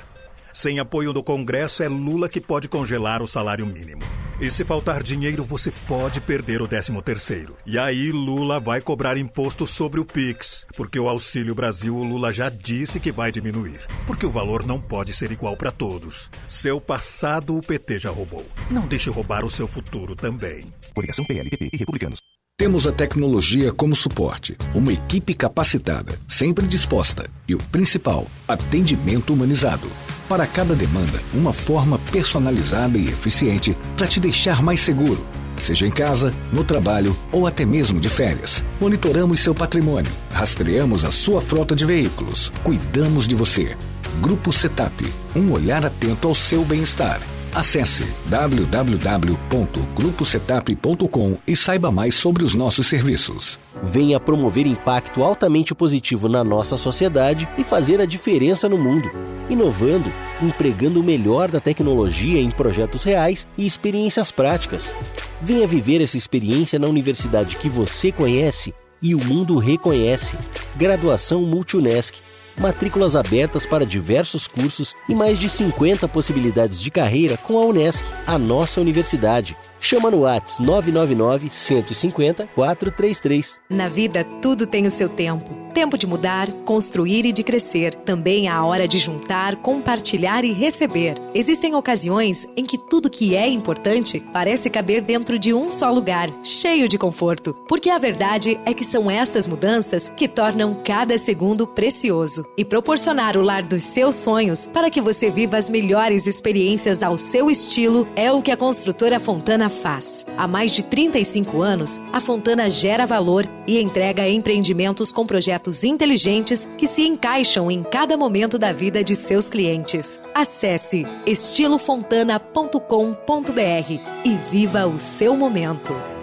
Sem apoio do Congresso, é Lula que pode congelar o salário mínimo. E se faltar dinheiro, você pode perder o 13 terceiro. E aí Lula vai cobrar imposto sobre o Pix, porque o Auxílio Brasil o Lula já disse que vai diminuir, porque o valor não pode ser igual para todos. Seu passado o PT já roubou. Não deixe roubar o seu futuro também. Coligação PLPP e Republicanos. Temos a tecnologia como suporte, uma equipe capacitada, sempre disposta e o principal, atendimento humanizado. Para cada demanda, uma forma personalizada e eficiente para te deixar mais seguro. Seja em casa, no trabalho ou até mesmo de férias. Monitoramos seu patrimônio, rastreamos a sua frota de veículos, cuidamos de você. Grupo Setup, um olhar atento ao seu bem-estar. Acesse www.gruposetup.com e saiba mais sobre os nossos serviços. venha promover impacto altamente positivo na nossa sociedade e fazer a diferença no mundo, inovando, empregando o melhor da tecnologia em projetos reais e experiências práticas. Venha viver essa experiência na universidade que você conhece e o mundo reconhece. Graduação Multunesc matrículas abertas para diversos cursos e mais de 50 possibilidades de carreira com a Unesc, a nossa universidade. Chama no Whats 999 150 433. Na vida, tudo tem o seu tempo. Tempo de mudar, construir e de crescer. Também a hora de juntar, compartilhar e receber. Existem ocasiões em que tudo que é importante parece caber dentro de um só lugar, cheio de conforto. Porque a verdade é que são estas mudanças que tornam cada segundo precioso. E proporcionar o lar dos seus sonhos para que você viva as melhores experiências ao seu estilo é o que a construtora Fontana faz. Há mais de 35 anos, a Fontana gera valor e entrega empreendimentos com projetos inteligentes que se encaixam em cada momento da vida de seus clientes. Acesse estilofontana.com.br e viva o seu momento.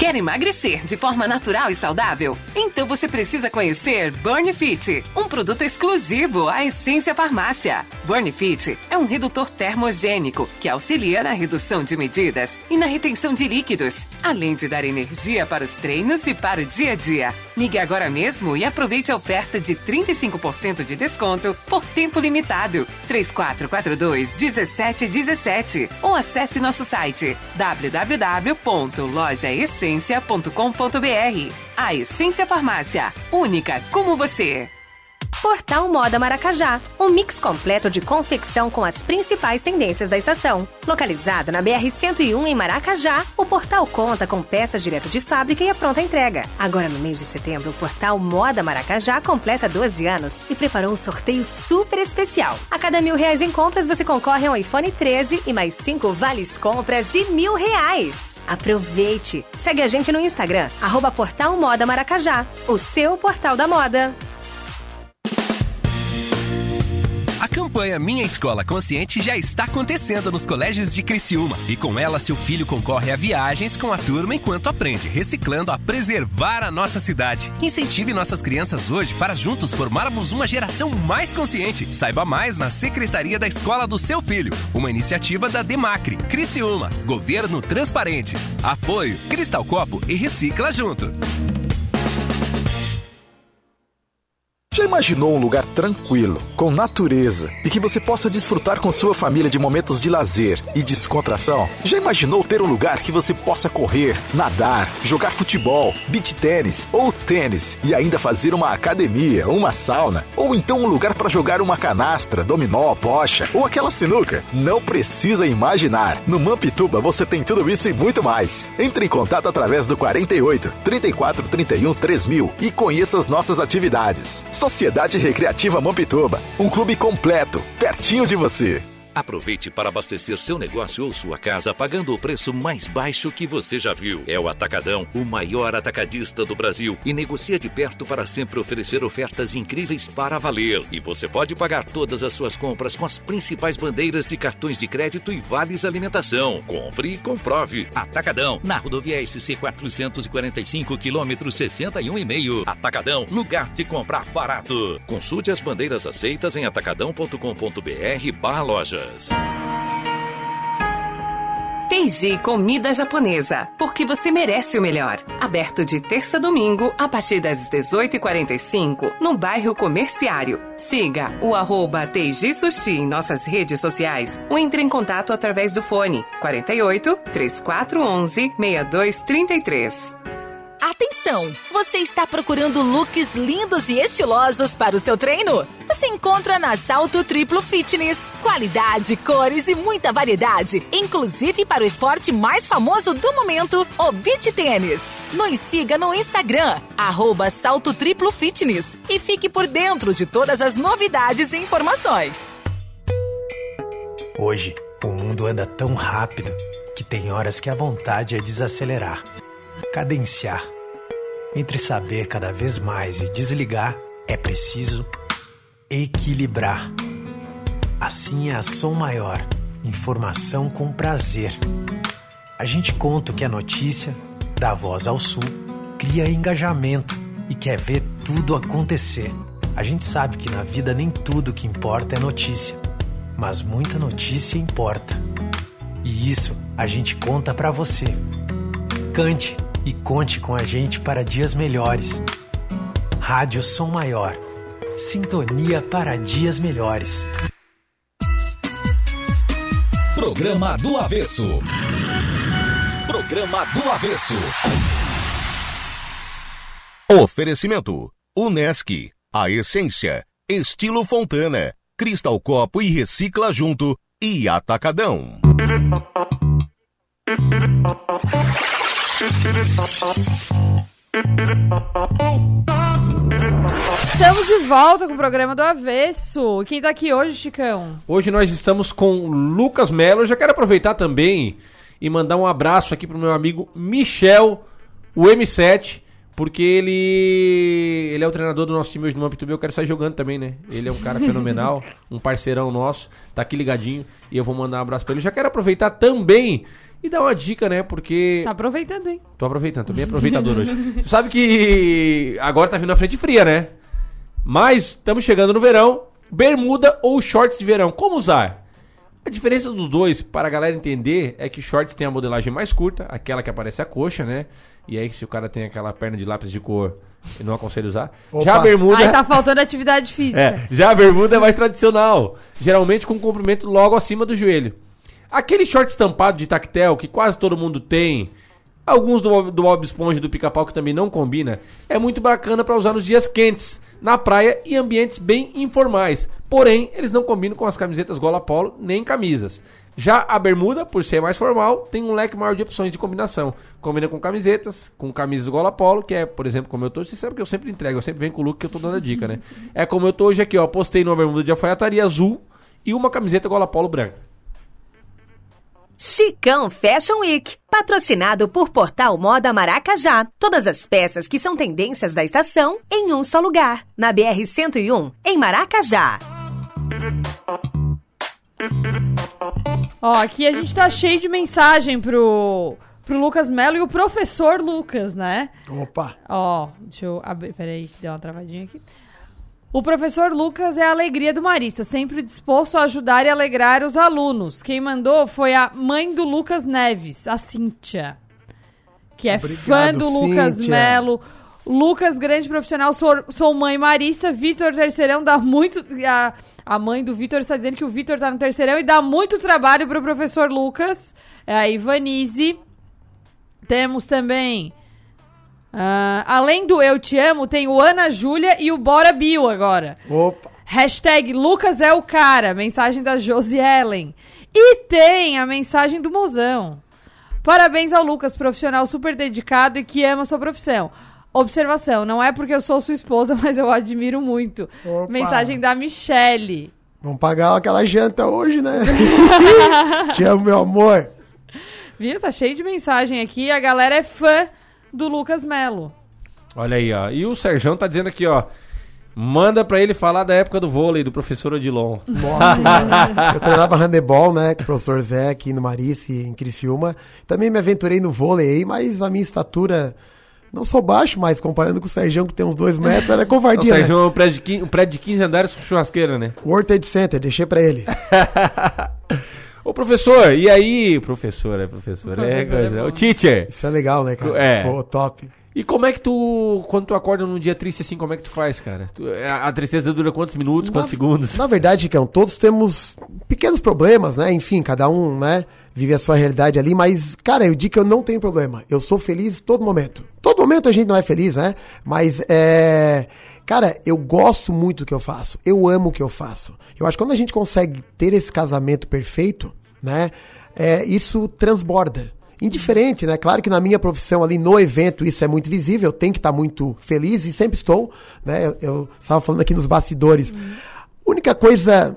Quer emagrecer de forma natural e saudável? Então você precisa conhecer Burn Fit, um produto exclusivo à Essência Farmácia. Burn Fit é um redutor termogênico que auxilia na redução de medidas e na retenção de líquidos, além de dar energia para os treinos e para o dia a dia. Ligue agora mesmo e aproveite a oferta de 35% de desconto por tempo limitado. 3442 1717 ou acesse nosso site www.lojaessência.com.br. A Essência Farmácia, única como você. Portal Moda Maracajá, um mix completo de confecção com as principais tendências da estação. Localizado na BR-101 em Maracajá, o portal conta com peças direto de fábrica e a pronta entrega. Agora, no mês de setembro, o Portal Moda Maracajá completa 12 anos e preparou um sorteio super especial. A cada mil reais em compras, você concorre a um iPhone 13 e mais cinco vales compras de mil reais. Aproveite! Segue a gente no Instagram, arroba Portal Moda Maracajá, o seu portal da moda. A campanha Minha Escola Consciente já está acontecendo nos colégios de Criciúma. E com ela, seu filho concorre a viagens com a turma enquanto aprende, reciclando a preservar a nossa cidade. Incentive nossas crianças hoje para juntos formarmos uma geração mais consciente. Saiba mais na Secretaria da Escola do seu filho. Uma iniciativa da Demacre, Criciúma. Governo transparente. Apoio Cristal Copo e Recicla Junto. Já imaginou um lugar tranquilo, com natureza e que você possa desfrutar com sua família de momentos de lazer e descontração? Já imaginou ter um lugar que você possa correr, nadar, jogar futebol, beach tênis ou tênis e ainda fazer uma academia, uma sauna? Ou então um lugar para jogar uma canastra, dominó, bocha ou aquela sinuca? Não precisa imaginar. No Mampituba você tem tudo isso e muito mais. Entre em contato através do 48 34 31 3000 e conheça as nossas atividades. Sociedade Recreativa Mampituba, um clube completo, pertinho de você. Aproveite para abastecer seu negócio ou sua casa pagando o preço mais baixo que você já viu. É o Atacadão, o maior atacadista do Brasil e negocia de perto para sempre oferecer ofertas incríveis para valer. E você pode pagar todas as suas compras com as principais bandeiras de cartões de crédito e vales alimentação. Compre e comprove. Atacadão, na rodovia SC 445, quilômetro 61,5. Atacadão, lugar de comprar barato. Consulte as bandeiras aceitas em atacadão.com.br barra loja. Teiji Comida Japonesa, porque você merece o melhor. Aberto de terça a domingo, a partir das 18h45, no bairro Comerciário. Siga o arroba Teiji Sushi em nossas redes sociais ou entre em contato através do fone 48 3411 6233. Atenção! Você está procurando looks lindos e estilosos para o seu treino? Você encontra na Salto Triplo Fitness. Qualidade, cores e muita variedade, inclusive para o esporte mais famoso do momento, o beach tênis. Nos siga no Instagram, arroba Salto Triplo Fitness e fique por dentro de todas as novidades e informações. Hoje, o mundo anda tão rápido que tem horas que a vontade é desacelerar cadenciar. Entre saber cada vez mais e desligar, é preciso equilibrar. Assim é a Som Maior, informação com prazer. A gente conta que é notícia, dá voz ao Sul cria engajamento e quer ver tudo acontecer. A gente sabe que na vida nem tudo que importa é notícia, mas muita notícia importa. E isso a gente conta pra você. Cante e conte com a gente para dias melhores. Rádio Som Maior. Sintonia para dias melhores. Programa do Avesso. Programa do Avesso. Oferecimento: Unesc, a essência, estilo Fontana, Cristal Copo e Recicla Junto e Atacadão. Estamos de volta com o programa do Avesso. Quem tá aqui hoje, Chicão? Hoje nós estamos com Lucas Melo. Eu já quero aproveitar também e mandar um abraço aqui pro meu amigo Michel, o M7, porque ele ele é o treinador do nosso time hoje no Mampituba. Eu quero sair jogando também, né? Ele é um cara fenomenal, (laughs) um parceirão nosso, tá aqui ligadinho e eu vou mandar um abraço pra ele. Já quero aproveitar também e dar uma dica, né? Porque Tá aproveitando, hein? Tô aproveitando, tô bem aproveitador hoje. Tu sabe que agora tá vindo a frente fria, né? Mas estamos chegando no verão, bermuda ou shorts de verão. Como usar? A diferença dos dois, para a galera entender, é que shorts tem a modelagem mais curta, aquela que aparece a coxa, né? E aí, se o cara tem aquela perna de lápis de cor, eu não aconselho usar. Opa. Já a bermuda. Aí tá faltando atividade física. É, já a bermuda é mais tradicional, geralmente com comprimento logo acima do joelho. Aquele short estampado de tactel que quase todo mundo tem, alguns do, do Bob Esponja e do Pica-Pau que também não combina, é muito bacana para usar nos dias quentes, na praia e ambientes bem informais. Porém, eles não combinam com as camisetas gola polo nem camisas. Já a bermuda, por ser mais formal, tem um leque maior de opções de combinação. Combina com camisetas, com camisas gola polo, que é, por exemplo, como eu tô. Você sabe que eu sempre entrego, eu sempre venho com o look que eu tô dando a dica, né? É como eu tô hoje aqui, ó. Postei numa bermuda de alfaiataria azul e uma camiseta gola polo branca. Chicão Fashion Week, patrocinado por Portal Moda Maracajá. Todas as peças que são tendências da estação em um só lugar. Na BR 101, em Maracajá. Ó, aqui a gente tá cheio de mensagem pro, pro Lucas Melo e o professor Lucas, né? Opa! Ó, deixa eu abrir. Peraí, deu uma travadinha aqui. O professor Lucas é a alegria do Marista, sempre disposto a ajudar e alegrar os alunos. Quem mandou foi a mãe do Lucas Neves, a Cíntia. Que é Obrigado, fã do Lucas Cíntia. Melo. Lucas, grande profissional, sou, sou mãe marista. Vitor Terceirão dá muito. A, a mãe do Vitor está dizendo que o Vitor tá no terceirão e dá muito trabalho pro professor Lucas. É a Ivanise. Temos também. Ah, além do Eu Te Amo, tem o Ana Júlia e o Bora Bio agora. Opa! Hashtag Lucas é o cara. Mensagem da Josi Ellen. E tem a mensagem do mozão. Parabéns ao Lucas, profissional super dedicado e que ama sua profissão. Observação, não é porque eu sou sua esposa, (laughs) mas eu admiro muito. Opa. Mensagem da Michele. Vamos pagar aquela janta hoje, né? (laughs) Te amo, meu amor. Viu? Tá cheio de mensagem aqui. A galera é fã do Lucas Melo. Olha aí, ó. E o Serjão tá dizendo aqui, ó. Manda pra ele falar da época do vôlei, do professor Odilon. Nossa, mano. (laughs) eu treinava handebol, né, com o professor Zé aqui no Marice, em Criciúma. Também me aventurei no vôlei aí, mas a minha estatura... Não sou baixo, mas comparando com o Sergião, que tem uns dois metros, era O covardia, Serjão né? é um prédio, de 15, um prédio de 15 andares com churrasqueira, né? World Trade Center, deixei pra ele. (laughs) Ô, professor, e aí? Professor, é professor, é Professor é coisa. bom. o teacher. Isso é legal, né, cara? É. Pô, top. E como é que tu, quando tu acorda num dia triste assim, como é que tu faz, cara? Tu- a, a tristeza dura quantos minutos, quantos segundos? Na verdade, Ricão, todos temos pequenos problemas, né? Enfim, cada um, né, vive a sua realidade ali, mas, cara, eu digo que eu não tenho problema. Eu sou feliz todo momento. Todo momento a gente não é feliz, né? Mas, é. Cara, eu gosto muito do que eu faço. Eu amo o que eu faço. Eu acho que quando a gente consegue ter esse casamento perfeito, né? É, isso transborda. Indiferente, né? Claro que na minha profissão ali no evento isso é muito visível, eu tenho que estar muito feliz e sempre estou, né? Eu, eu estava falando aqui nos bastidores. Única coisa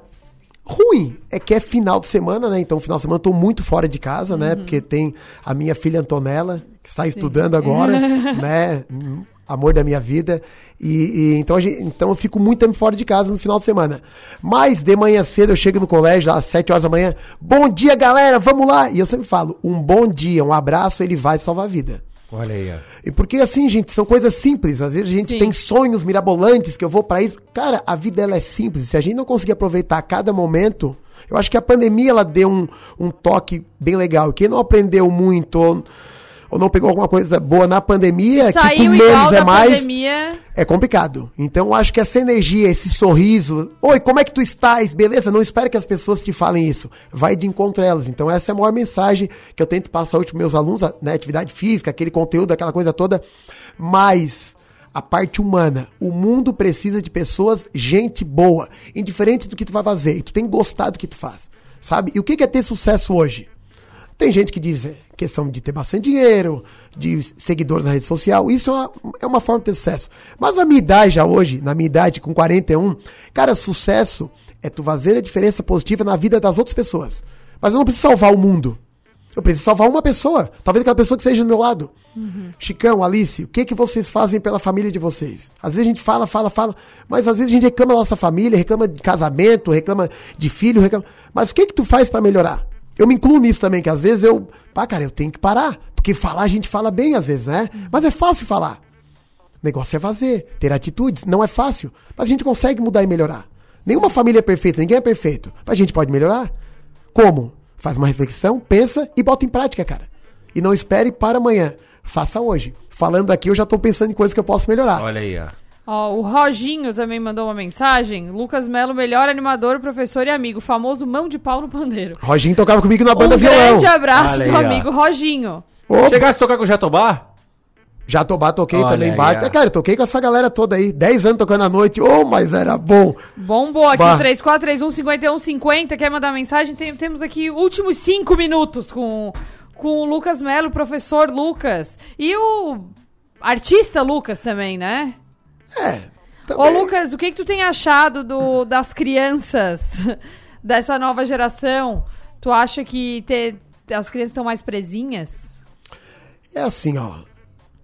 ruim é que é final de semana, né? Então, final de semana eu tô muito fora de casa, né? Porque tem a minha filha Antonella, que está estudando agora, (laughs) né? Amor da minha vida. E, e então, a gente- então eu fico muito tempo fora de casa no final de semana. Mas de manhã cedo eu chego no colégio, às 7 horas da manhã. Bom dia, galera, vamos lá! E eu sempre falo: um bom dia, um abraço, ele vai salvar a vida. Olha aí, ó. E porque assim, gente, são coisas simples. Às vezes a gente Sim. tem sonhos mirabolantes que eu vou pra isso. Cara, a vida ela é simples. Se a gente não conseguir aproveitar cada momento, eu acho que a pandemia ela deu um, um toque bem legal. Quem não aprendeu muito ou, não pegou alguma coisa boa na pandemia, que com menos é mais, pandemia. é complicado. Então eu acho que essa energia, esse sorriso, oi, como é que tu estás? Beleza? Não espere que as pessoas te falem isso. Vai de encontro a elas. Então essa é a maior mensagem que eu tento passar hoje para meus alunos, né? Atividade física, aquele conteúdo, aquela coisa toda. Mas a parte humana, o mundo precisa de pessoas, gente boa, indiferente do que tu vai fazer. E tu tem que gostar do que tu faz, sabe? E o que que é ter sucesso hoje? Tem gente que diz é questão de ter bastante dinheiro, de seguidores na rede social. Isso é uma, é uma forma de ter sucesso. Mas a minha idade já hoje, na minha idade com 41, cara, sucesso é tu fazer a diferença positiva na vida das outras pessoas. Mas eu não preciso salvar o mundo. Eu preciso salvar uma pessoa. Talvez aquela pessoa que seja do meu lado. Chicão, Alice, o que, que vocês fazem pela família de vocês? Às vezes a gente fala, fala, fala, mas às vezes a gente reclama da nossa família, reclama de casamento, reclama de filho, reclama... Mas o que que tu faz pra melhorar? Eu me incluo nisso também, que às vezes eu... Pá, cara, eu tenho que parar. Porque falar a gente fala bem às vezes, né? Mas é fácil falar. O negócio é fazer, ter atitudes. Não é fácil, mas a gente consegue mudar e melhorar. Nenhuma família é perfeita, ninguém é perfeito. Mas a gente pode melhorar. Como? Faz uma reflexão, pensa e bota em prática, cara. E não espere para amanhã. Faça hoje. Falando aqui, eu já tô pensando em coisas que eu posso melhorar. Olha aí, ó. Ó, o Roginho também mandou uma mensagem. Lucas Melo, melhor animador, professor e amigo. Famoso mão de pau no pandeiro. Roginho tocava comigo na banda um violão. grande abraço Olha aí, do ó. amigo Roginho. Opa. Chegasse a tocar com o Jatobá? Jatobá toquei Olha também. aí, Bar... ó. Cara, eu toquei com essa galera toda aí. 10 anos tocando à noite. Oh, mas era bom. Bombou aqui, Bah. 3431-5150. Quer mandar mensagem? Tem- temos aqui últimos cinco minutos com, com o Lucas Melo, professor Lucas. E o artista Lucas também, né? É. Ô, Lucas, o que, que tu tem achado do, das crianças (laughs) dessa nova geração? Tu acha que te- as crianças estão mais presinhas? É assim, ó.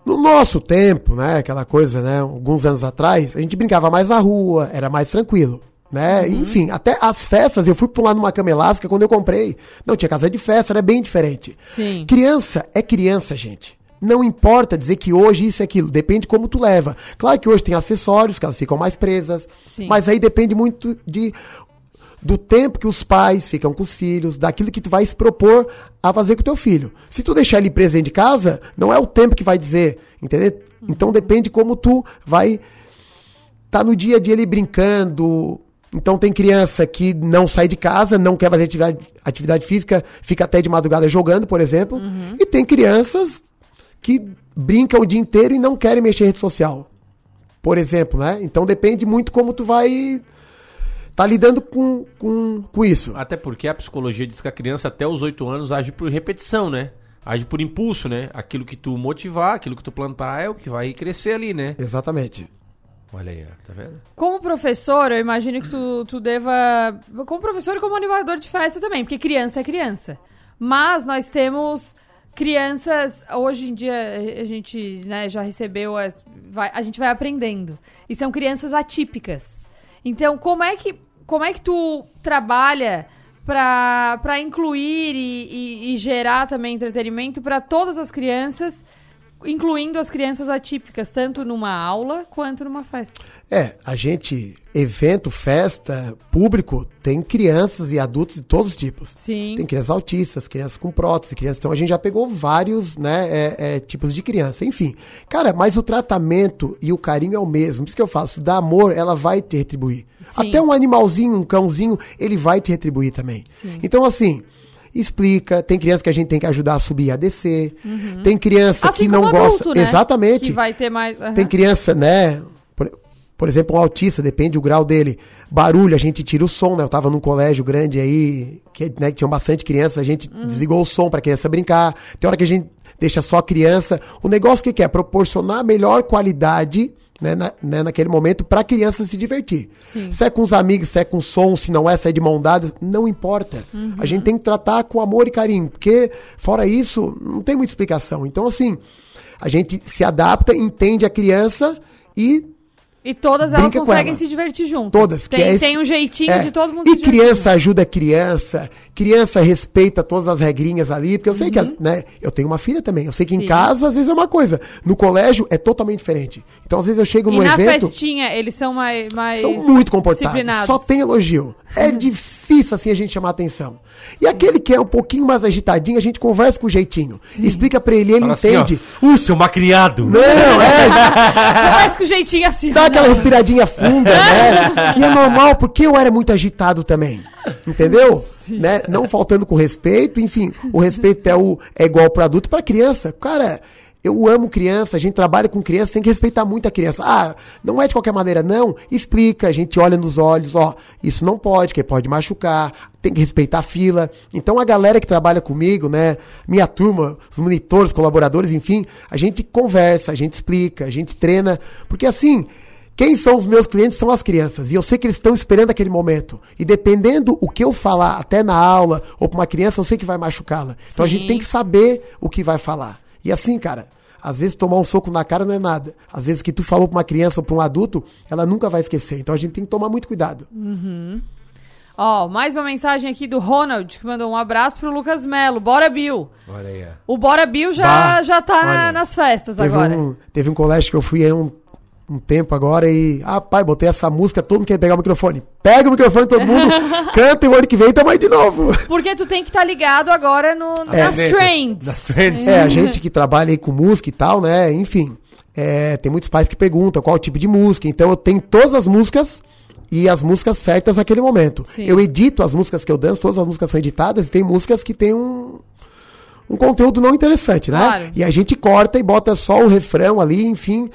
No nosso tempo, né, aquela coisa, né, alguns anos atrás, a gente brincava mais na rua, era mais tranquilo, né? Enfim, até as festas, eu fui pular numa cama elástica quando eu comprei. Não tinha casa de festa, era bem diferente. Sim. Criança é criança, gente. Não importa dizer que hoje isso é aquilo, depende como tu leva. Claro que hoje tem acessórios, que elas ficam mais presas, Sim. mas aí depende muito de do tempo que os pais ficam com os filhos, daquilo que tu vai se propor a fazer com o teu filho. Se tu deixar ele preso dentro de casa, não é o tempo que vai dizer, entendeu? Então depende como tu vai tá no dia a dia ali brincando. Então tem criança que não sai de casa, não quer fazer atividade, atividade física, fica até de madrugada jogando, por exemplo. E tem crianças que brincam o dia inteiro e não querem mexer em rede social. Por exemplo, né? Então depende muito como tu vai tá lidando com, com, com isso. Até porque a psicologia diz que a criança até os 8 anos age por repetição, né? Age por impulso, né? Aquilo que tu motivar, aquilo que tu plantar é o que vai crescer ali, né? Exatamente. Olha aí, tá vendo? Como professor, eu imagino que tu, tu deva. Como professor e como animador de festa também, porque criança é criança. Mas nós temos crianças. Hoje em dia a gente né, já recebeu as. vai- a gente vai aprendendo. E são crianças atípicas. Então, como é que, como é que tu trabalha para incluir e, e- e gerar também entretenimento para todas as crianças, incluindo as crianças atípicas, tanto numa aula quanto numa festa? É, a gente, evento, festa, público, tem crianças e adultos de todos os tipos. Sim. Tem crianças autistas, crianças com prótese, crianças. Então a gente já pegou vários né, é, é, tipos de criança. Enfim. Cara, mas o tratamento e o carinho é o mesmo. Por isso que eu faço, dá amor, ela vai te retribuir. Sim. Até um animalzinho, um cãozinho, ele vai te retribuir também. Sim. Então, assim. Explica, tem criança que a gente tem que ajudar a subir e a descer. Tem criança Assim que não como gosta. adulto, né? Exatamente. Que vai ter mais. aham. Tem criança, né? Por, por exemplo, um autista, depende do grau dele. Barulho, a gente tira o som, né? Eu tava num colégio grande aí, que, né, que tinha bastante criança, a gente desligou o som pra criança brincar. Tem hora que a gente deixa só a criança. O negócio que que é? Proporcionar melhor qualidade né, na, né, naquele momento pra criança se divertir. Sim. Se é com os amigos, se é com som, se não é sair de mão dadas, não importa. Uhum. A gente tem que tratar com amor e carinho, porque fora isso, não tem muita explicação. Então, assim, a gente se adapta, entende a criança e E todas elas conseguem ela. se divertir juntas. Todas. Tem, que é esse- tem um jeitinho é. de todo mundo E criança ajuda criança, criança respeita todas as regrinhas ali, porque eu sei que, as- né, eu tenho uma filha também, eu sei que Uhum. Sim. em casa às vezes é uma coisa, no colégio é totalmente diferente. Então às vezes eu chego E na evento, festinha, eles são mais, mais são muito comportados, só tem elogio. É difícil assim a gente chamar atenção. E aquele que é um pouquinho mais agitadinho, a gente conversa com jeitinho, explica pra ele, ele Fala assim, entende. ó, uh, seu macriado. Não, é, (laughs) Conversa com jeitinho assim. Dá aquela respiradinha funda, né? (laughs) E é normal, porque eu era muito agitado também. Entendeu? Né? Não faltando com respeito, enfim, o respeito é, o, é igual para adulto e para criança. Cara, eu amo criança, a gente trabalha com criança, tem que respeitar muito a criança. Ah, não é de qualquer maneira, não. Explica, a gente olha nos olhos, ó, isso não pode, que pode machucar, tem que respeitar a fila. Então a galera que trabalha comigo, né, minha turma, os monitores, colaboradores, enfim, a gente conversa, a gente explica, a gente treina, porque assim, quem são os meus clientes são as crianças. E eu sei que eles estão esperando aquele momento. E dependendo o que eu falar, até na aula, ou para uma criança, eu sei que vai machucá-la. Então a gente tem que saber o que vai falar. E assim, cara, às vezes tomar um soco na cara não é nada. Às vezes o que tu falou para uma criança ou para um adulto, ela nunca vai esquecer. Então a gente tem que tomar muito cuidado. Uhum. Ó, mais uma mensagem aqui do Ronald, que mandou um abraço pro Lucas Melo. Bora, Bill. Olha aí. O Bora Bill já, Bah, já tá olha, nas festas Teve agora. um, teve um colégio que eu fui aí um, um tempo agora e. Ah, pai, botei essa música, todo mundo quer pegar o microfone. Pega o microfone, todo mundo, (laughs) canta e o ano que vem tamo aí de novo. Porque tu tem que estar ligado agora no, É. nas trends. É, a gente que trabalha aí com música e tal, né? Enfim, é, tem muitos pais que perguntam qual tipo de música. Então eu tenho todas as músicas e as músicas certas naquele momento. Sim. Eu edito as músicas que eu danço, todas as músicas são editadas e tem músicas que tem um, um conteúdo não interessante, né? Claro. E a gente corta e bota só o refrão ali, enfim,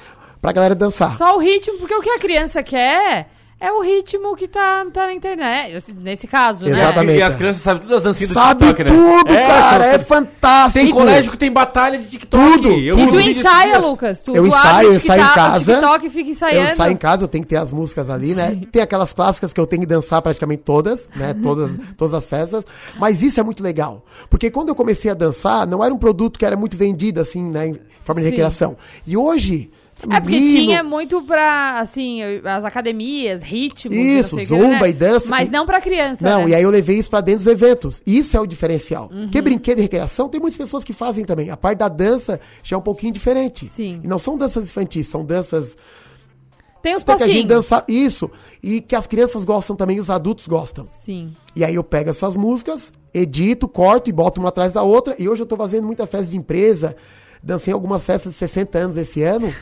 pra galera dançar. Só o ritmo, porque o que a criança quer é o ritmo que tá, tá na internet. assim, Nesse caso, né? Exatamente. E as crianças sabem todas as dancinhas Sabe do TikTok, né? tudo, cara, são- é fantástico. Tem colégio que tem batalha de TikTok. Tudo, Eu E tudo. tu ensaia, dias. Lucas? Tu, eu tu ensaio, abre eu o ensaio em casa. TikTok e fica ensaiando. Eu saio em casa, eu tenho que ter as músicas ali, né? Tem aquelas clássicas que eu tenho que dançar praticamente todas, né? Todas, (laughs) todas as festas. Mas isso é muito legal. Porque quando eu comecei a dançar, não era um produto que era muito vendido, assim, né? Em forma de Sim. recreação. E hoje. É porque menino, tinha muito pra, assim, as academias, ritmos. Isso, não o que, zumba né? e dança Mas que- não pra criança. Não, né? e aí eu levei isso pra dentro dos eventos. Isso é o diferencial. Uhum. Porque brinquedo e recreação tem muitas pessoas que fazem também. A parte da dança já é um pouquinho diferente. Sim. E não são danças infantis, são danças Tem os Até que a gente passinhos. dança isso. E que as crianças gostam também, os adultos gostam. Sim. E aí eu pego essas músicas, edito, corto e boto uma atrás da outra. E hoje eu tô fazendo muita festa de empresa. Dancei em algumas festas de 60 anos esse ano.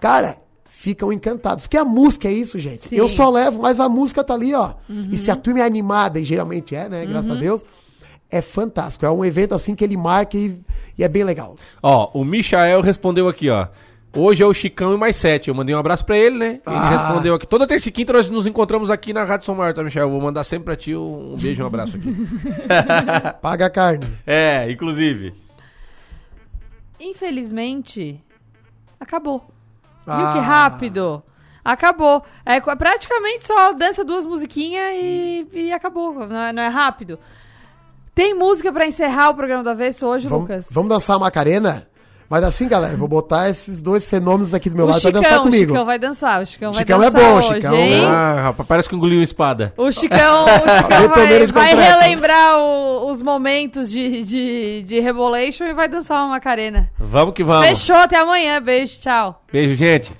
Cara, ficam encantados. Porque a música é isso, gente. Sim. Eu só levo, mas a música tá ali, ó. Uhum. E se a turma é animada, e geralmente é, né? Graças Uhum. a Deus. É fantástico. É um evento assim que ele marca e, e é bem legal. Ó, o Michael respondeu aqui, ó. Hoje é o Chicão e mais sete. Eu mandei um abraço pra ele, né? Ele Ah. respondeu aqui. Toda terça e quinta nós nos encontramos aqui na Rádio São Maior, tá, Michel? Eu vou mandar sempre pra ti um beijo e um abraço aqui. (laughs) Paga a carne. é, inclusive. Infelizmente, acabou. Viu Ah. que rápido? Acabou. É praticamente só dança duas musiquinhas e, e acabou. Não é, não é rápido. Tem música pra encerrar o programa do Avesso hoje, Vamos, Lucas? vamos dançar a Macarena? Mas assim, galera, vou botar esses dois fenômenos aqui do meu o lado tá Chicão, pra dançar comigo. O Chicão vai dançar, o Chicão, Chicão vai dançar. É bom, hoje, é Chicão Ah, rapaz, parece que engoliu uma espada. O Chicão, o (laughs) Chicão vai, vai, relembrar o, os momentos de, de, de Rebolation e vai dançar uma Macarena. Vamos que vamos. Fechou, até amanhã. Beijo, tchau. Beijo, gente.